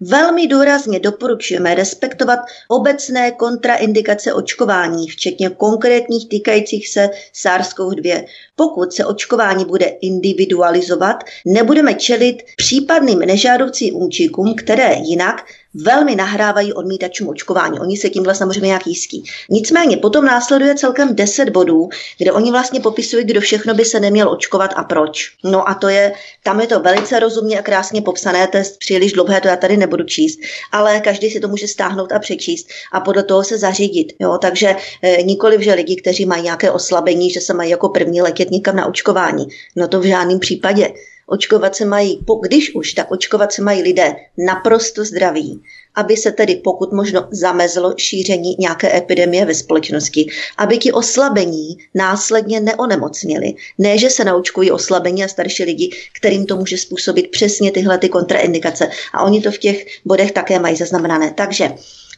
Velmi důrazně doporučujeme respektovat obecné kontraindikace očkování, včetně konkrétních týkajících se SARS-CoV-2. Pokud se očkování bude individualizovat, nebudeme čelit případným nežádoucím účinkům, které jinak velmi nahrávají odmítačům očkování. Oni se tímhle samozřejmě nějak jistí. Nicméně potom následuje celkem 10 bodů, kde oni vlastně popisují, kdo všechno by se neměl očkovat a proč. No a to je, tam je to velice rozumně a krásně popsané, to je příliš dlouhé, to já tady nebudu číst, ale každý si to může stáhnout a přečíst a podle toho se zařídit. Jo? Takže e, nikoliv, že lidi, kteří mají nějaké oslabení, že se mají jako první letět někam na očkování. No to v žádném případě. Očkovat se mají, když už, tak očkovat se mají lidé naprosto zdraví, aby se tedy pokud možno zamezlo šíření nějaké epidemie ve společnosti, aby ti oslabení následně neonemocnili. Ne, že se naučkují oslabení a starší lidi, kterým to může způsobit přesně tyhle ty kontraindikace. A oni to v těch bodech také mají zaznamenané. Takže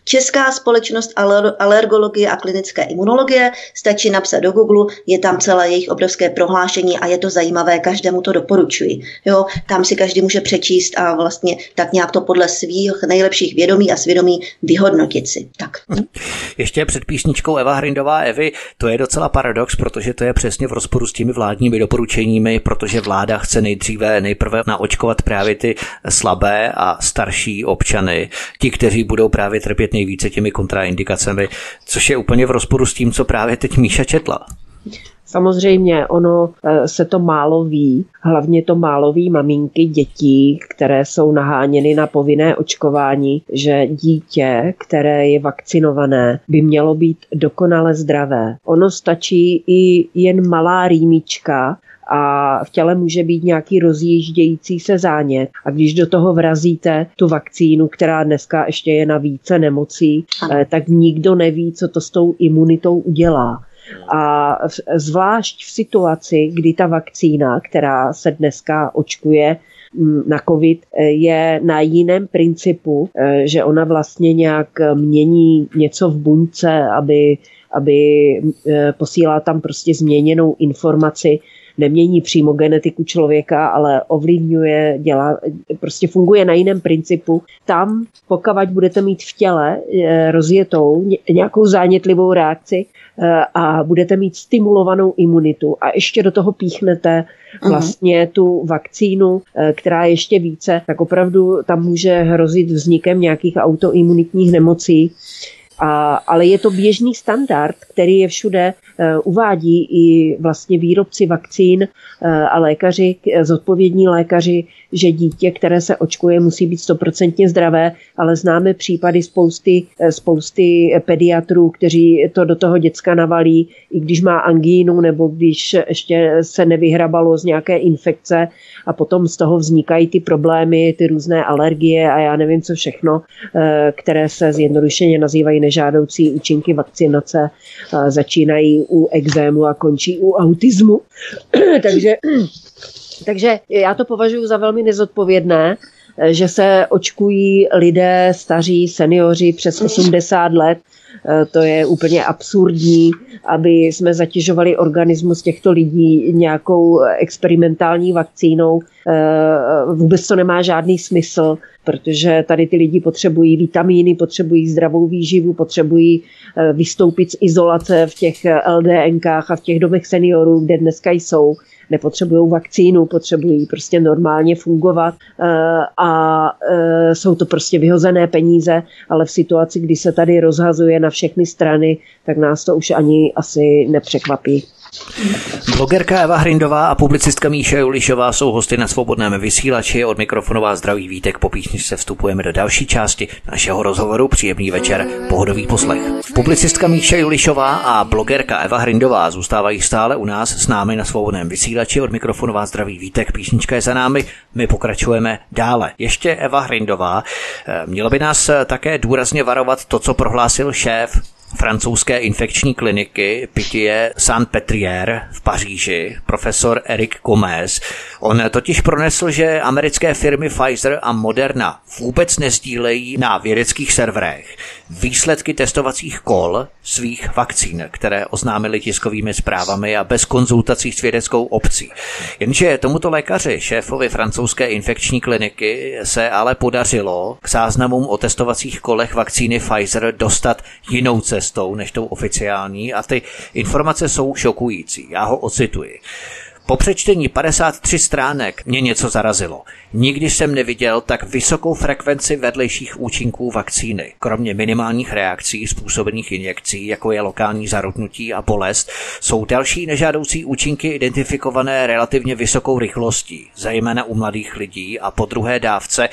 Česká společnost alergologie a klinické imunologie, stačí napsat do Google, je tam celé jejich obrovské prohlášení a je to zajímavé, každému to doporučuji. Jo, tam si každý může přečíst a vlastně tak nějak to podle svých nejlepších vědomí a svědomí vyhodnotit si. Tak. (laughs) Ještě před písničkou Eva Hrindová Evy, to je docela paradox, protože to je přesně v rozporu s těmi vládními doporučeními, protože vláda chce nejdříve nejprve naočkovat právě ty slabé a starší občany, ti, kteří budou právě trpět nejvíce těmi kontraindikacemi, což je úplně v rozporu s tím, co právě teď Míša četla. Samozřejmě ono eh, se to málo ví, hlavně to málo ví maminky dětí, které jsou naháněny na povinné očkování, že dítě, které je vakcinované, by mělo být dokonale zdravé. Ono stačí i jen malá rýmička, a v těle může být nějaký rozjíždějící se zánět. A když do toho vrazíte tu vakcínu, která dneska ještě je na více nemocí, eh, tak nikdo neví, co to s tou imunitou udělá. A zvlášť v situaci, kdy ta vakcína, která se dneska očkuje, mm, na COVID eh, je na jiném principu, eh, že ona vlastně nějak mění něco v buňce, aby, aby posílala tam prostě změněnou informaci, nemění přímo genetiku člověka, ale ovlivňuje, dělá, prostě funguje na jiném principu. Tam, pokud budete mít v těle eh, rozjetou nějakou zánětlivou reakci eh, a budete mít stimulovanou imunitu a ještě do toho píchnete mhm. vlastně tu vakcínu, eh, která je ještě více, tak opravdu tam může hrozit vznikem nějakých autoimunitních nemocí. A, ale je to běžný standard, který je všude uvádí i vlastně výrobci vakcín eh, a lékaři, zodpovědní lékaři, že dítě, které se očkuje, musí být stoprocentně zdravé, ale známe případy spousty, eh, spousty pediatrů, kteří to do toho děcka navalí, i když má angínu nebo když ještě se nevyhrabalo z nějaké infekce a potom z toho vznikají ty problémy, ty různé alergie a já nevím co všechno, které se zjednodušeně nazývají nežádoucí účinky vakcinace, začínají u exému a končí u autismu. (clears throat) takže, (clears throat) takže já to považuji za velmi nezodpovědné, že se očkují lidé, staří, seniori přes 80 let, to je úplně absurdní, aby jsme zatěžovali organismus těchto lidí nějakou experimentální vakcínou. Vůbec to nemá žádný smysl protože tady ty lidi potřebují vitamíny, potřebují zdravou výživu, potřebují eh, vystoupit z izolace v těch eh, LDNkách a v těch domech seniorů, kde dneska jsou nepotřebují vakcínu, potřebují prostě normálně fungovat eh, a jsou to prostě vyhozené peníze, ale v situaci, kdy se tady rozhazuje na všechny strany, tak nás to už ani asi nepřekvapí. Blogerka Eva Hrindová a publicistka Míša Julišová jsou hosty na svobodném vysílači. Od mikrofonová zdraví vítek po písničce vstupujeme do další části našeho rozhovoru. Příjemný večer, pohodový poslech. Publicistka Míša Julišová a blogerka Eva Hrindová zůstávají stále u nás s námi na svobodném vysílači. Od mikrofonová zdraví vítek, písnička je za námi. My pokračujeme dále. Ještě Eva Hrindová. Eh, mělo by nás také důrazně varovat to, co prohlásil šéf francouzské infekční kliniky Pitié Saint-Pétrière v Paříži, profesor Eric Gomez. On totiž pronesl, že americké firmy Pfizer a Moderna vůbec nezdílejí na vědeckých serverech výsledky testovacích kol svých vakcín, které oznámili tiskovými zprávami a bez konzultací s vědeckou obcí. Jenže tomuto lékaři, šéfovi francouzské infekční kliniky, se ale podařilo k záznamům o testovacích kolech vakcíny Pfizer dostat jinou cestou než tou oficiální a ty informace jsou šokující. Já ho ocituji. Po přečtení 53 stránek mě něco zarazilo. Nikdy jsem neviděl tak vysokou frekvenci vedlejších účinků vakcíny. Kromě minimálních reakcí způsobených injekcí, jako je lokální zarutnutí a bolest, jsou další nežádoucí účinky identifikované relativně vysokou rychlostí, zejména u mladých lidí a po druhé dávce.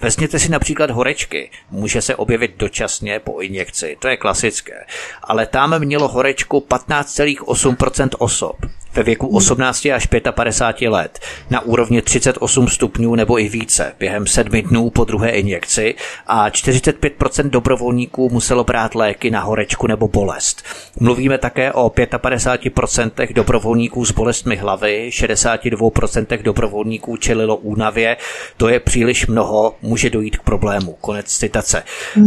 Vezměte si například horečky. Může se objevit dočasně po injekci, to je klasické. Ale tam mělo horečku 15,8% osob ve věku 18 až 55 let na úrovni 38 stupňů nebo i více během sedmi dnů po druhé injekci a 45% dobrovolníků muselo brát léky na horečku nebo bolest. Mluvíme také o 55% dobrovolníků s bolestmi hlavy, 62% dobrovolníků čelilo únavě. To je příliš mnoho, může dojít k problému. Konec citace.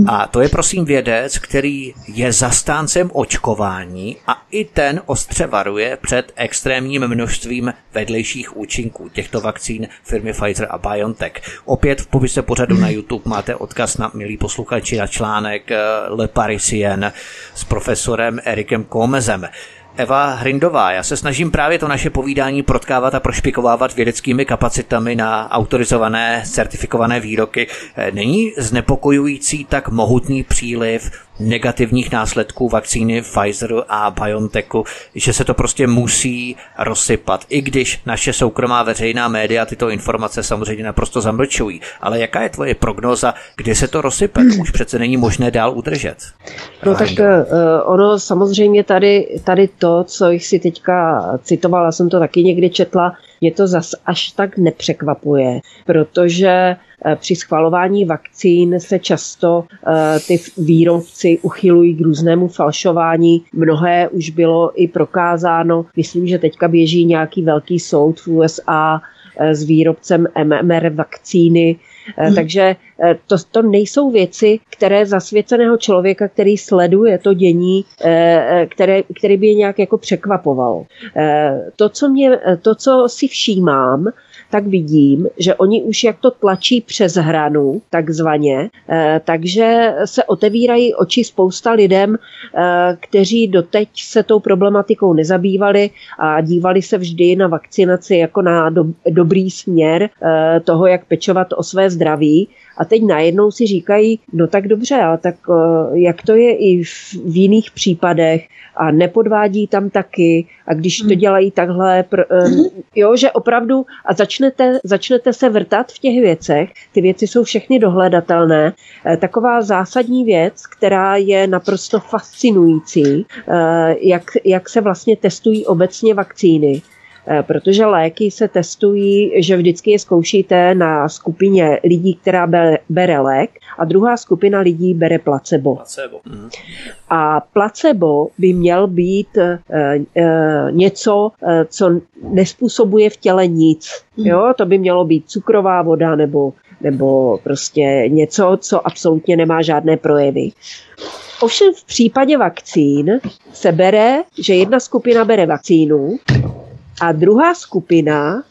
A to je prosím vědec, který je zastáncem očkování a i ten ostře varuje před extrémním množstvím vedlejších účinků těchto vakcín firmy Pfizer a BioNTech. Opět v popise pořadu na YouTube máte odkaz na milý posluchači na článek eh, Le Parisien s profesorem Erikem Komezem. Eva Hrindová, já se snažím právě to naše povídání protkávat a prošpikovávat vědeckými kapacitami na autorizované, certifikované výroky. Eh, není znepokojující tak mohutný příliv negativních následků vakcíny Pfizeru a BioNTechu, že se to prostě musí rozsypat, i když naše soukromá veřejná média tyto informace samozřejmě naprosto zamlčují. Ale jaká je tvoje prognoza, kdy se to rozsype? Už přece není možné dál udržet. No tak uh, ono samozřejmě tady, tady to, co jsi teďka citovala, jsem to taky někdy četla, mě to zas až tak nepřekvapuje, protože při schvalování vakcín se často eh, ty výrobci uchylují k různému falšování. Mnohé už bylo i prokázáno. Myslím, že teďka běží nějaký velký soud v USA eh, s výrobcem MMR vakcíny, Hmm. Takže eh, to, to nejsou věci, které zasvěceného člověka, který sleduje to dění, eh, které, který by je nějak jako překvapovalo. To, co, mě, to, co si všímám, tak vidím, že oni už jak to tlačí přes hranu, takzvaně, eh, takže se otevírají oči spousta lidem, eh, kteří doteď se tou problematikou nezabývali a dívali se vždy na vakcinaci jako na do, dobrý směr eh, toho, jak pečovat o své zdraví a teď najednou si říkají, no tak dobře, ale tak jak to je i v jiných případech a nepodvádí tam taky a když to hmm. dělají takhle, hmm. jo, že opravdu a začnete, začnete se vrtat v těch věcech, ty věci jsou všechny dohledatelné. E, taková zásadní věc, která je naprosto fascinující, jak, jak se vlastně testují obecně vakcíny, Eh, protože léky se testují, že vždycky je zkoušíte na skupině lidí, která bere lék a druhá skupina lidí bere placebo. placebo. Mhm. A placebo by měl být e, e, něco, e, co nespůsobuje v těle nic. Mhm. Jo, to by mělo být cukrová voda nebo, nebo prostě něco, co absolutně nemá žádné projevy. Ovšem v případě vakcín se bere, že jedna skupina bere vakcínu a druhá skupina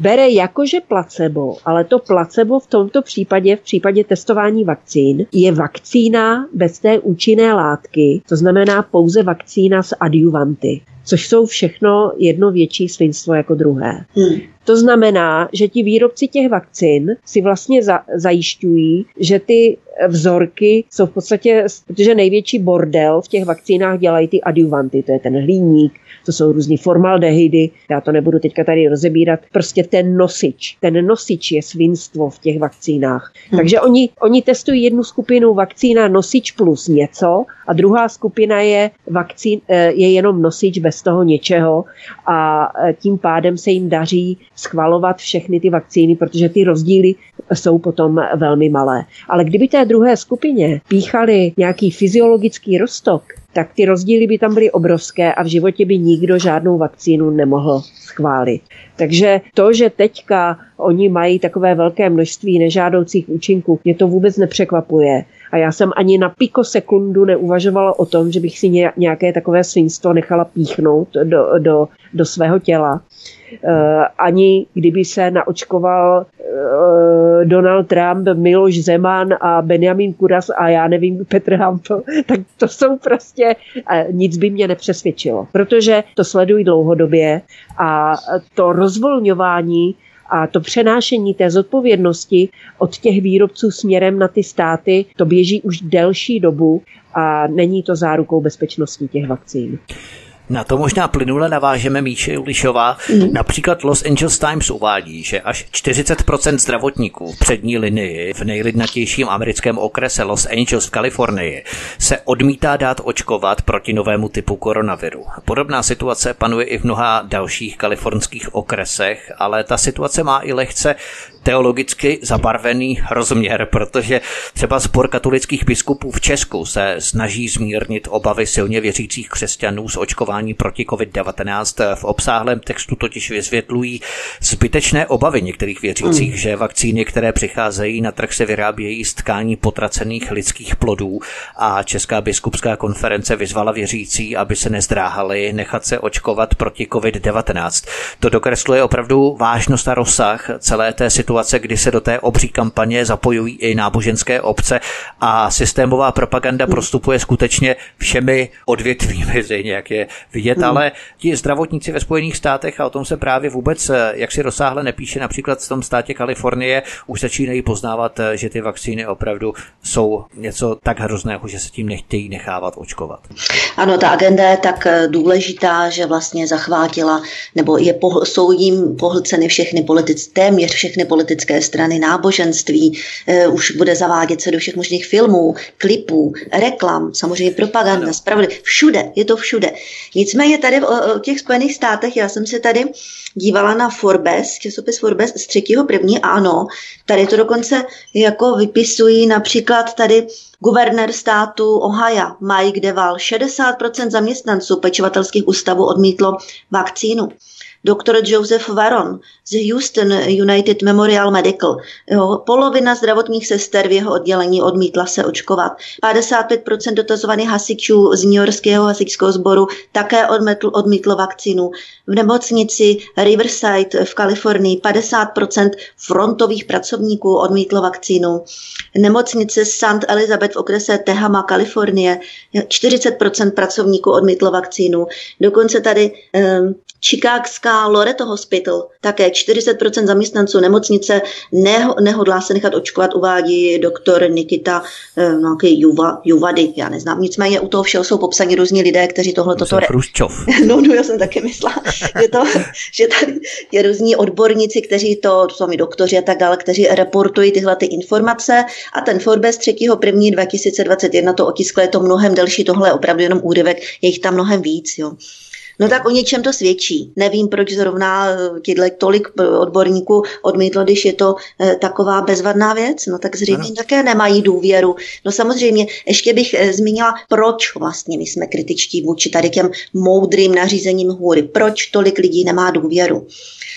bere jakože placebo, ale to placebo v tomto případě, v případě testování vakcín, je vakcína bez té účinné látky, to znamená pouze vakcína s adjuvanty, což jsou všechno jedno větší svinstvo jako druhé. Hmm. To znamená, že ti výrobci těch vakcín si vlastně za, zajišťují, že ty vzorky jsou v podstatě, protože největší bordel v těch vakcínách dělají ty adjuvanty, to je ten hliník, to jsou různý formaldehydy, já to nebudu teďka tady rozebírat, prostě ten nosič, ten nosič je svinstvo v těch vakcínách. Hmm. Takže oni, oni testují jednu skupinu vakcína nosič plus něco a druhá skupina je, vakcín, eh, je jenom nosič bez toho něčeho a eh, tím pádem se jim daří schvalovat všechny ty vakcíny, protože ty rozdíly jsou potom velmi malé. Ale kdyby té druhé skupině píchali nějaký fyziologický rostok, tak ty rozdíly by tam byly obrovské a v životě by nikdo žádnou vakcínu nemohl schválit. Takže to, že teďka oni mají takové velké množství nežádoucích účinků, mě to vůbec nepřekvapuje. A já jsem ani na pikosekundu neuvažovala o tom, že bych si nějaké takové svinstvo nechala píchnout do, do, do svého těla. Eh, ani kdyby se naočkoval eh, Donald Trump, Miloš Zeman a Benjamin Kuras a já nevím, Petr Hampel, (laughs) tak to jsou prostě, eh, nic by mě nepřesvědčilo, protože to sledují dlouhodobě a to rozvolňování a to přenášení té zodpovědnosti od těch výrobců směrem na ty státy, to běží už delší dobu a není to zárukou bezpečnosti těch vakcín. Na to možná plynule navážeme Míše Ulišová. Mm. Například Los Angeles Times uvádí, že až 40% zdravotníků v přední linii v nejlidnatějším americkém okrese Los Angeles v Kalifornii se odmítá dát očkovat proti novému typu koronaviru. Podobná situace panuje i v mnoha dalších kalifornských okresech, ale ta situace má i lehce teologicky zabarvený rozměr, protože třeba spor katolických biskupů v Česku se snaží zmírnit obavy silně věřících křesťanů z očkování proti COVID-19. V obsáhlém textu totiž vysvětlují zbytečné obavy některých věřících, mm. že vakcíny, které přicházejí na trh, se vyrábějí z tkání potracených lidských plodů a Česká biskupská konference vyzvala věřící, aby se nezdráhali nechat se očkovat proti COVID-19. To dokresluje opravdu vážnost a rozsah celé té situace situace, kdy se do té obří kampaně zapojují i náboženské obce a systémová propaganda prostupuje skutečně všemi odvětvími, (laughs) stejně jak je vidět, hmm. ale ti zdravotníci ve Spojených státech, a o tom se právě vůbec eh, jak si rozsáhle nepíše, například v tom státě Kalifornie, už začínají poznávat, eh, že ty vakcíny opravdu jsou něco tak hrozného, že se tím nechtějí nechávat očkovat. Ano, ta agenda je tak eh, důležitá, že vlastně zachvátila, nebo je pohl, jsou jim pohlceny všechny politic, téměř všechny politické strany, náboženství, uh, už bude zavádět se do všech možných filmů, klipů, reklam, samozřejmě propaganda, spravedlivě, všude, je to všude. Nicméně tady v těch Spojených státech, já jsem se tady dívala na Forbes, časopis Forbes z třetího první a ano, tady to dokonce jako vypisují například tady guvernér státu Ohio Mike Deval, 60% zaměstnanců pečovatelských ústavů odmítlo vakcínu. Dr. Joseph Varon z Houston United Memorial Medical. Jo, polovina zdravotních sester v jeho oddělení odmítla se očkovat. 55% dotazovaných hasičů z New Yorkského hasičského sboru také odmítl, odmítlo vakcínu. V nemocnici Riverside v Kalifornii 50% frontových pracovníků odmítlo vakcínu. Nemocnice St. Elizabeth v okrese Tehama, Kalifornie 40% pracovníků odmítlo vakcínu. Dokonce tady um, Loreto Hospital, také 40% zaměstnanců nemocnice neho, nehodlá se nechat očkovat, uvádí doktor Nikita eh, nějaký Juva, Juvady, já neznám. Nicméně u toho všeho jsou popsaní různí lidé, kteří tohle toto... Re... no, no, já jsem taky myslela, (laughs) že, to, že tady je různí odborníci, kteří to, to jsou mi doktoři a tak dále, kteří reportují tyhle ty informace a ten Forbes 3. 1. 2021 to otiskl, je to mnohem delší, tohle je opravdu jenom úryvek, je jich tam mnohem víc, jo. No tak o něčem to svědčí. Nevím, proč zrovna eh, tyhle tolik eh, odborníků odmítlo, když je to eh, taková bezvadná věc. No tak zřejmě ano. také nemají důvěru. No samozřejmě, ještě bych zmínila, proč vlastně my jsme kritičtí vůči tady těm moudrým nařízením hůry. Proč tolik lidí nemá důvěru?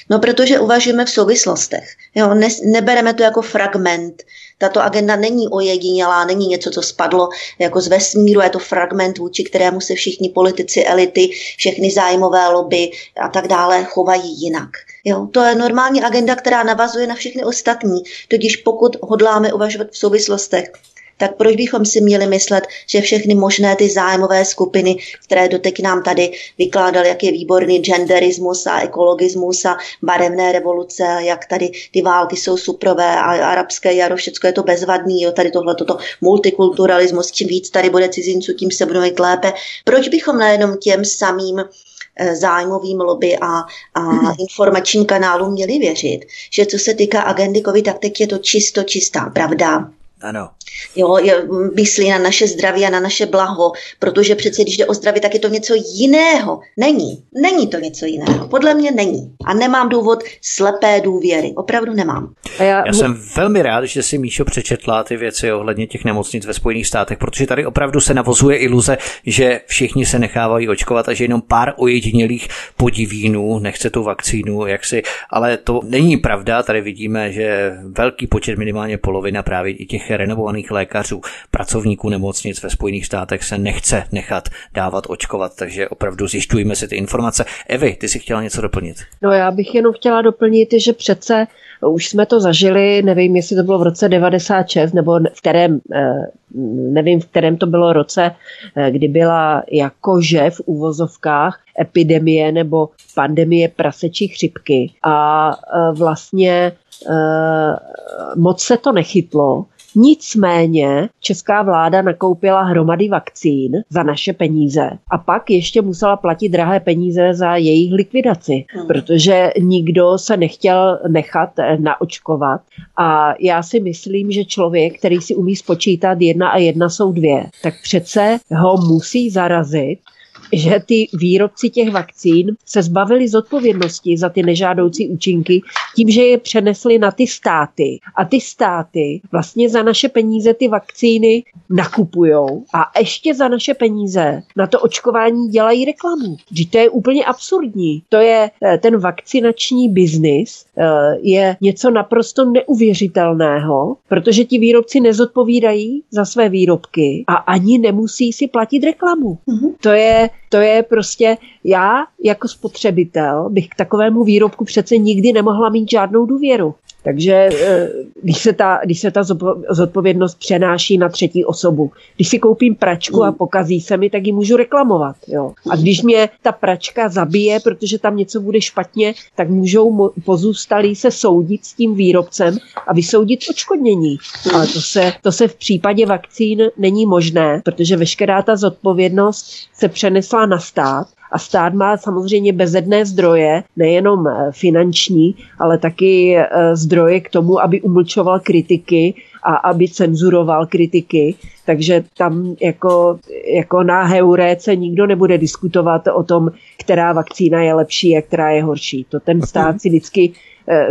No protože uvažujeme v souvislostech. Jo, ne, nebereme to jako fragment. Tato agenda není ojedinělá, není něco, co spadlo jako z vesmíru, je to fragment, vůči kterému se všichni politici, elity, všechny zájmové lobby a tak dále chovají jinak. Jo, to je normální agenda, která navazuje na všechny ostatní. Totiž pokud hodláme uvažovat v souvislostech, tak proč bychom si měli myslet, že všechny možné ty zájmové skupiny, které doteď nám tady vykládali, jak je výborný genderismus a ekologismus a barevné revoluce, jak tady ty války jsou suprové a arabské jaro, všechno je to bezvadný, jo, tady tohle, toto multikulturalismus, čím víc tady bude cizinců, tím se budou mít lépe. Proč bychom nejenom těm samým eh, zájmovým lobby a, a informačním kanálům měli věřit, že co se týká agendy COVID, tak teď je to čisto čistá pravda. Ano. Jo, je, myslí na naše zdraví a na naše blaho, protože přece, když jde o zdraví, tak je to něco jiného. Není. Není to něco jiného. Podle mě není. A nemám důvod slepé důvěry. Opravdu nemám. A já, já jsem velmi rád, že si Míšo přečetla ty věci ohledně těch nemocnic ve Spojených státech, protože tady opravdu se navozuje iluze, že všichni se nechávají očkovat a že jenom pár ojedinělých podivínů nechce tu vakcínu, jak si, ale to není pravda. Tady vidíme, že velký počet, minimálně polovina právě i těch renovovaných lékařů, pracovníků nemocnic ve Spojených státech se nechce nechat dávat očkovat, takže opravdu zjišťujeme si ty informace. Evi, ty si chtěla něco doplnit? No já bych jenom chtěla doplnit, že přece už jsme to zažili, nevím, jestli to bylo v roce 96, nebo v kterém, eh, nevím, v kterém to bylo roce, eh, kdy byla jakože v úvozovkách epidemie nebo pandemie prasečí chřipky a eh, vlastně moc se to nechytlo Nicméně česká vláda nakoupila hromady vakcín za naše peníze a pak ještě musela platit drahé peníze za jejich likvidaci, hmm. protože nikdo se nechtěl nechat naočkovat a já si myslím, že člověk, který si umí spočítat jedna a jedna jsou dvě, tak přece ho musí zarazit že ty výrobci těch vakcín se zbavili zodpovědnosti za ty nežádoucí účinky tím, že je přenesli na ty státy. A ty státy vlastně za naše peníze ty vakcíny nakupujou a ještě za naše peníze na to očkování dělají reklamu. Že to je úplně absurdní. To je eh, ten vakcinační biznis, eh, je něco naprosto neuvěřitelného, protože ti výrobci nezodpovídají za své výrobky a ani nemusí si platit reklamu. Mm-hmm. To je to je prostě, já jako spotřebitel bych k takovému výrobku přece nikdy nemohla mít žádnou důvěru. Takže eh, když se ta, když se ta zodpovědnost přenáší na třetí osobu. Když si koupím pračku a pokazí se mi, tak ji můžu reklamovat. Jo. A když mě ta pračka zabije, protože tam něco bude špatně, tak můžou pozůstalí se soudit s tím výrobcem a vysoudit odškodnění. Ale to se, to se v případě vakcín není možné, protože veškerá ta zodpovědnost se přenesla na stát a stát má samozřejmě bezedné zdroje, nejenom eh, finanční, ale taky eh, zdroje k tomu, aby umlčoval kritiky a aby cenzuroval kritiky. Takže tam jako, jako na heuréce nikdo nebude diskutovat o tom, která vakcína je lepší a která je horší. To ten stát si vždycky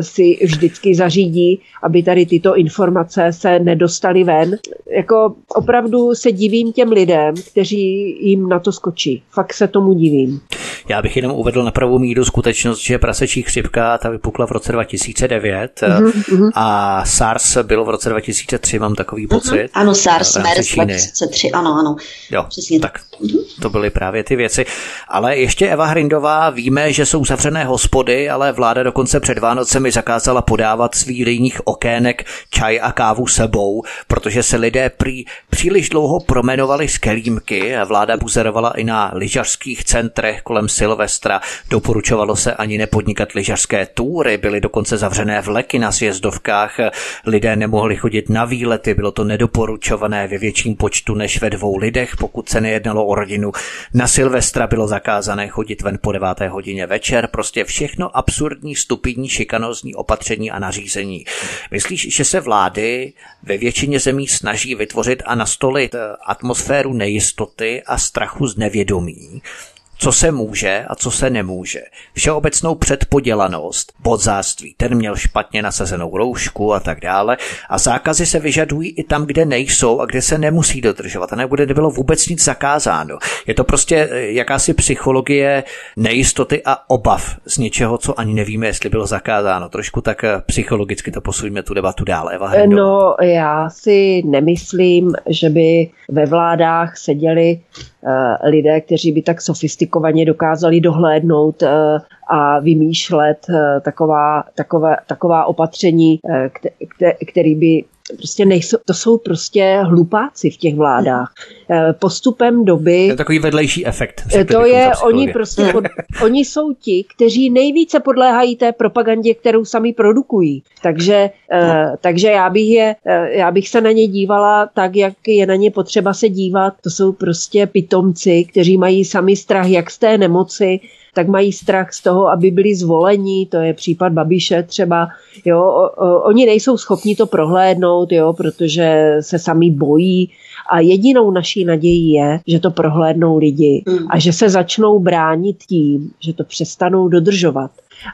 si vždycky zařídí, aby tady tyto informace se nedostaly ven. Jako opravdu se divím těm lidem, kteří jim na to skočí. Fakt se tomu divím. Já bych jenom uvedl na pravou míru skutečnost, že prasečí chřipka ta vypukla v roce 2009 mm-hmm. a SARS bylo v roce 2003, mám takový mm-hmm. pocit. Ano, SARS, MERS 2003, ano, ano. Jo, Přesně tak mm-hmm. to byly právě ty věci. Ale ještě Eva Hrindová, víme, že jsou zavřené hospody, ale vláda dokonce před Vánocemi zakázala podávat z výdejních okének čaj a kávu sebou, protože se lidé prý příliš dlouho promenovali z kelímky a vláda buzerovala i na lyžařských centrech kolem Silvestra. Doporučovalo se ani nepodnikat lyžařské túry, byly dokonce zavřené vleky na sjezdovkách, lidé nemohli chodit na výlety, bylo to nedoporučované ve větším počtu než ve dvou lidech, pokud se nejednalo o rodinu. Na Silvestra bylo zakázané chodit ven po deváté hodině večer, prostě všechno absurdní, stupidní, šikanózní opatření a nařízení. Myslíš, že se vlády ve většině zemí snaží vytvořit a nastolit atmosféru nejistoty a strachu z nevědomí, co se může a co se nemůže. Všeobecnou předpodělanost, bodzáctví, ten měl špatně nasazenou roušku a tak dále. A zákazy se vyžadují i tam, kde nejsou a kde se nemusí dodržovat a nebude nebylo vůbec nic zakázáno. Je to prostě eh, jakási psychologie nejistoty a obav z něčeho, co ani nevíme, jestli bylo zakázáno. Trošku tak eh, psychologicky to posuňme tu debatu dál. Eva. No, já si nemyslím, že by ve vládách seděli lidé, kteří by tak sofistikovaně dokázali dohlédnout uh, a vymýšlet uh, taková, takové, taková opatření, který by prostě nejsou, to jsou prostě hlupáci v těch vládách. Eh, postupem doby... To je takový vedlejší efekt. Eh, to je, oni prostě, pod, (laughs) oni jsou ti, kteří nejvíce podléhají té propagandě, kterou sami produkují. Takže, uh, takže já, bych je, já bych se na ně dívala tak, jak je na ně potřeba se dívat. To jsou prostě pitomci, kteří mají sami strach jak z té nemoci, tak mají strach z toho, aby byli zvoleni, to je případ Babiše třeba, jo, o, o, oni nejsou schopni to prohlédnout, jo, protože se sami bojí a jedinou naší nadějí je, že to prohlédnou lidi mm. a že se začnou bránit tím, že to přestanou dodržovat.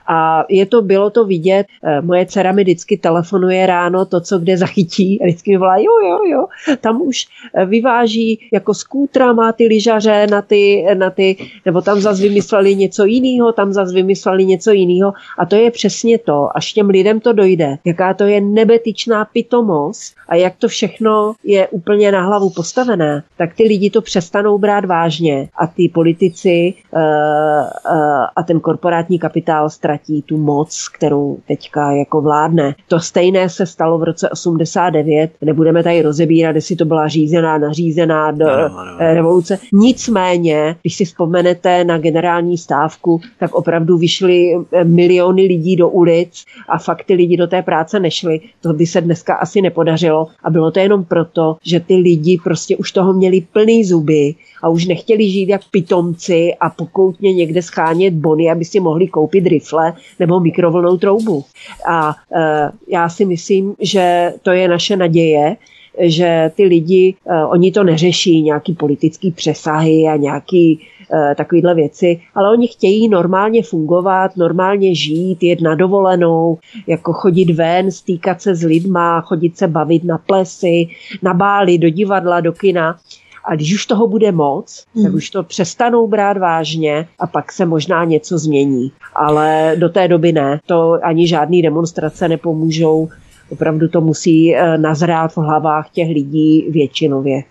A je to, bylo to vidět, eh, moje dcera mi vždycky telefonuje ráno to, co kde zachytí a vždycky mi volá, jo, jo, jo, tam už eh, vyváží jako skútra, má ty lyžaře na ty, na ty, nebo tam zase vymysleli něco jiného, tam zase vymysleli něco jiného. A to je přesně to, až těm lidem to dojde, jaká to je nebetyčná pitomost a jak to všechno je úplně na hlavu postavené, tak ty lidi to přestanou brát vážně. A ty politici uh, uh, a ten korporátní kapitál ztratí tu moc, kterou teďka jako vládne. To stejné se stalo v roce 89. Nebudeme tady rozebírat, jestli to byla řízená, nařízená do ano, ano. revoluce. Nicméně, když si vzpomenete na generální stávku, tak opravdu vyšly miliony lidí do ulic a fakt ty lidi do té práce nešli. To by se dneska asi nepodařilo. A bylo to jenom proto, že ty lidi prostě už toho měli plný zuby a už nechtěli žít jak pitomci a pokoutně někde schánět bony, aby si mohli koupit rifle nebo mikrovlnou troubu. A e, já si myslím, že to je naše naděje, že ty lidi, e, oni to neřeší, nějaký politický přesahy a nějaký e, takovýhle věci, ale oni chtějí normálně fungovat, normálně žít, jet na dovolenou, jako chodit ven, stýkat se s lidma, chodit se bavit na plesy, na bály, do divadla, do kina. A když už toho bude moc, hmm. tak už to přestanou brát vážně a pak se možná něco změní. Ale do té doby ne. To ani žádný demonstrace nepomůžou. Opravdu to musí eh, nazrát v hlavách těch lidí většinově.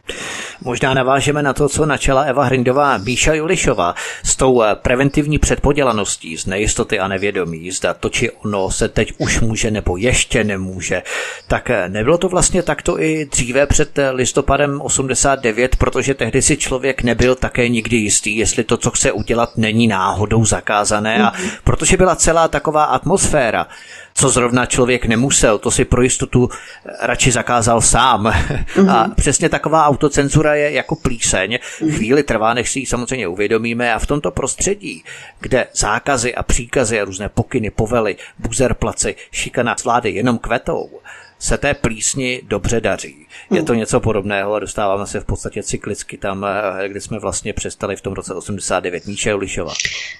Možná navážeme na to, co načala Eva Hrindová Bíša Julišová s tou eh, preventivní předpodělaností z nejistoty a nevědomí, zda to či ono se teď už může nebo ještě nemůže. Tak eh, nebylo to vlastně takto i dříve před eh, listopadem 89, protože tehdy si člověk nebyl také nikdy jistý, jestli to, co chce udělat, není náhodou zakázané a mhm. protože byla celá taková atmosféra, co zrovna člověk nemusel, to si pro jistotu radši zakázal sám. Mm-hmm. (laughs) A přesně taková autocenzura je jako plíseň. Mm-hmm. Chvíli trvá, než si ji samozřejmě uvědomíme a v tomto prostředí, kde zákazy a příkazy a různé pokyny, povely, buzerplaci, šikana vlády jenom kvetou, se té plísni dobře daří. Je hmm. to něco podobného a dostáváme se v podstatě cyklicky tam, eh, kde jsme vlastně přestali v tom roce 89 Míše Ulišova.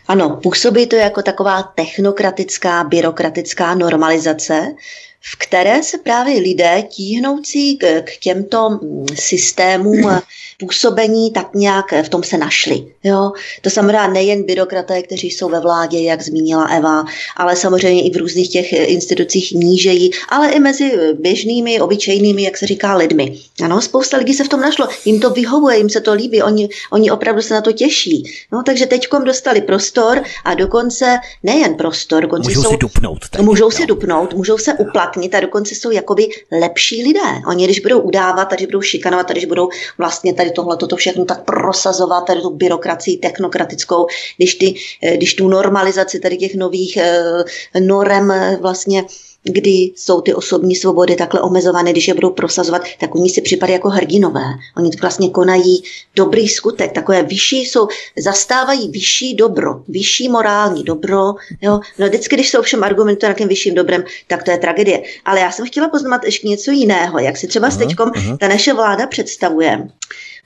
Ano, působí to jako taková technokratická, byrokratická normalizace, v které se právě lidé tíhnoucí k, k těmto mm, systémům (clears throat) působení tak nějak v tom se našli. Jo? To samozřejmě nejen byrokraté, kteří jsou ve vládě, jak zmínila Eva, ale samozřejmě i v různých těch institucích nížejí, ale i mezi běžnými, obyčejnými, jak se říká, lidmi. Ano, spousta lidí se v tom našlo, jim to vyhovuje, jim se to líbí, oni, oni opravdu se na to těší. No, takže teďkom dostali prostor a dokonce nejen prostor, dokonce můžou jsou, si dupnout. Teď, můžou no. si dupnout, můžou se uplatnit a dokonce jsou jakoby lepší lidé. Oni, když budou udávat, když budou šikanovat, když budou vlastně tady tohle, toto všechno tak prosazovat, tady tu byrokracii technokratickou, když, ty, eh, když tu normalizaci tady těch nových eh, norem eh, vlastně kdy jsou ty osobní svobody takhle omezované, když je budou prosazovat, tak oni si připadají jako hrdinové. Oni vlastně konají dobrý skutek, takové vyšší jsou, zastávají vyšší dobro, vyšší morální dobro. Jo? No vždycky, když se ovšem argumentuje na tím vyšším dobrem, tak to je tragédie. Ale já jsem chtěla poznat ještě něco jiného, jak si třeba s teďkom ta naše vláda představuje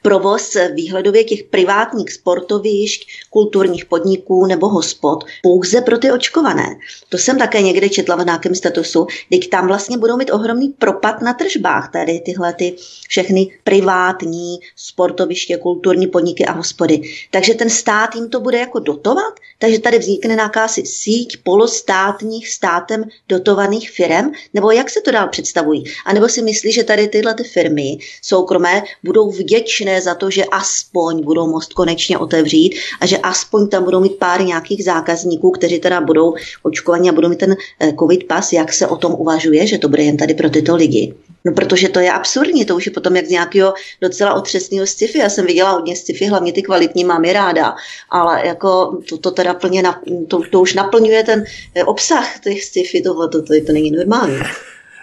provoz výhledově těch privátních sportovišť, kulturních podniků nebo hospod pouze pro ty očkované. To jsem také někde četla v nějakém statusu, když tam vlastně budou mít ohromný propad na tržbách, tady tyhle ty všechny privátní sportoviště, kulturní podniky a hospody. Takže ten stát jim to bude jako dotovat, takže tady vznikne nějaká si síť polostátních státem dotovaných firm, nebo jak se to dál představují? A nebo si myslí, že tady tyhle ty firmy soukromé budou vděčné za to, že aspoň budou most konečně otevřít a že aspoň tam budou mít pár nějakých zákazníků, kteří teda budou očkovaní a budou mít ten eh, covid pas, jak se o tom uvažuje, že to bude jen tady pro tyto lidi. No protože to je absurdní, to už je potom jak z nějakého docela otřesného sci-fi. Já jsem viděla hodně sci-fi, hlavně ty kvalitní mám je ráda, ale jako to, to teda plně, na, to, to už naplňuje ten eh, obsah těch sci-fi, tohle, to, to, to není normální.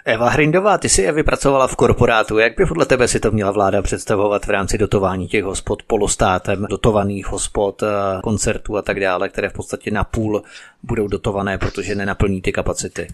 Eva Hrindová, ty si je vypracovala v korporátu. Jak by podle tebe si to měla vláda představovat v rámci dotování těch hospod polostátem, dotovaných hospod, eh, koncertů a tak dále, které v podstatě na půl budou dotované, protože nenaplní ty kapacity?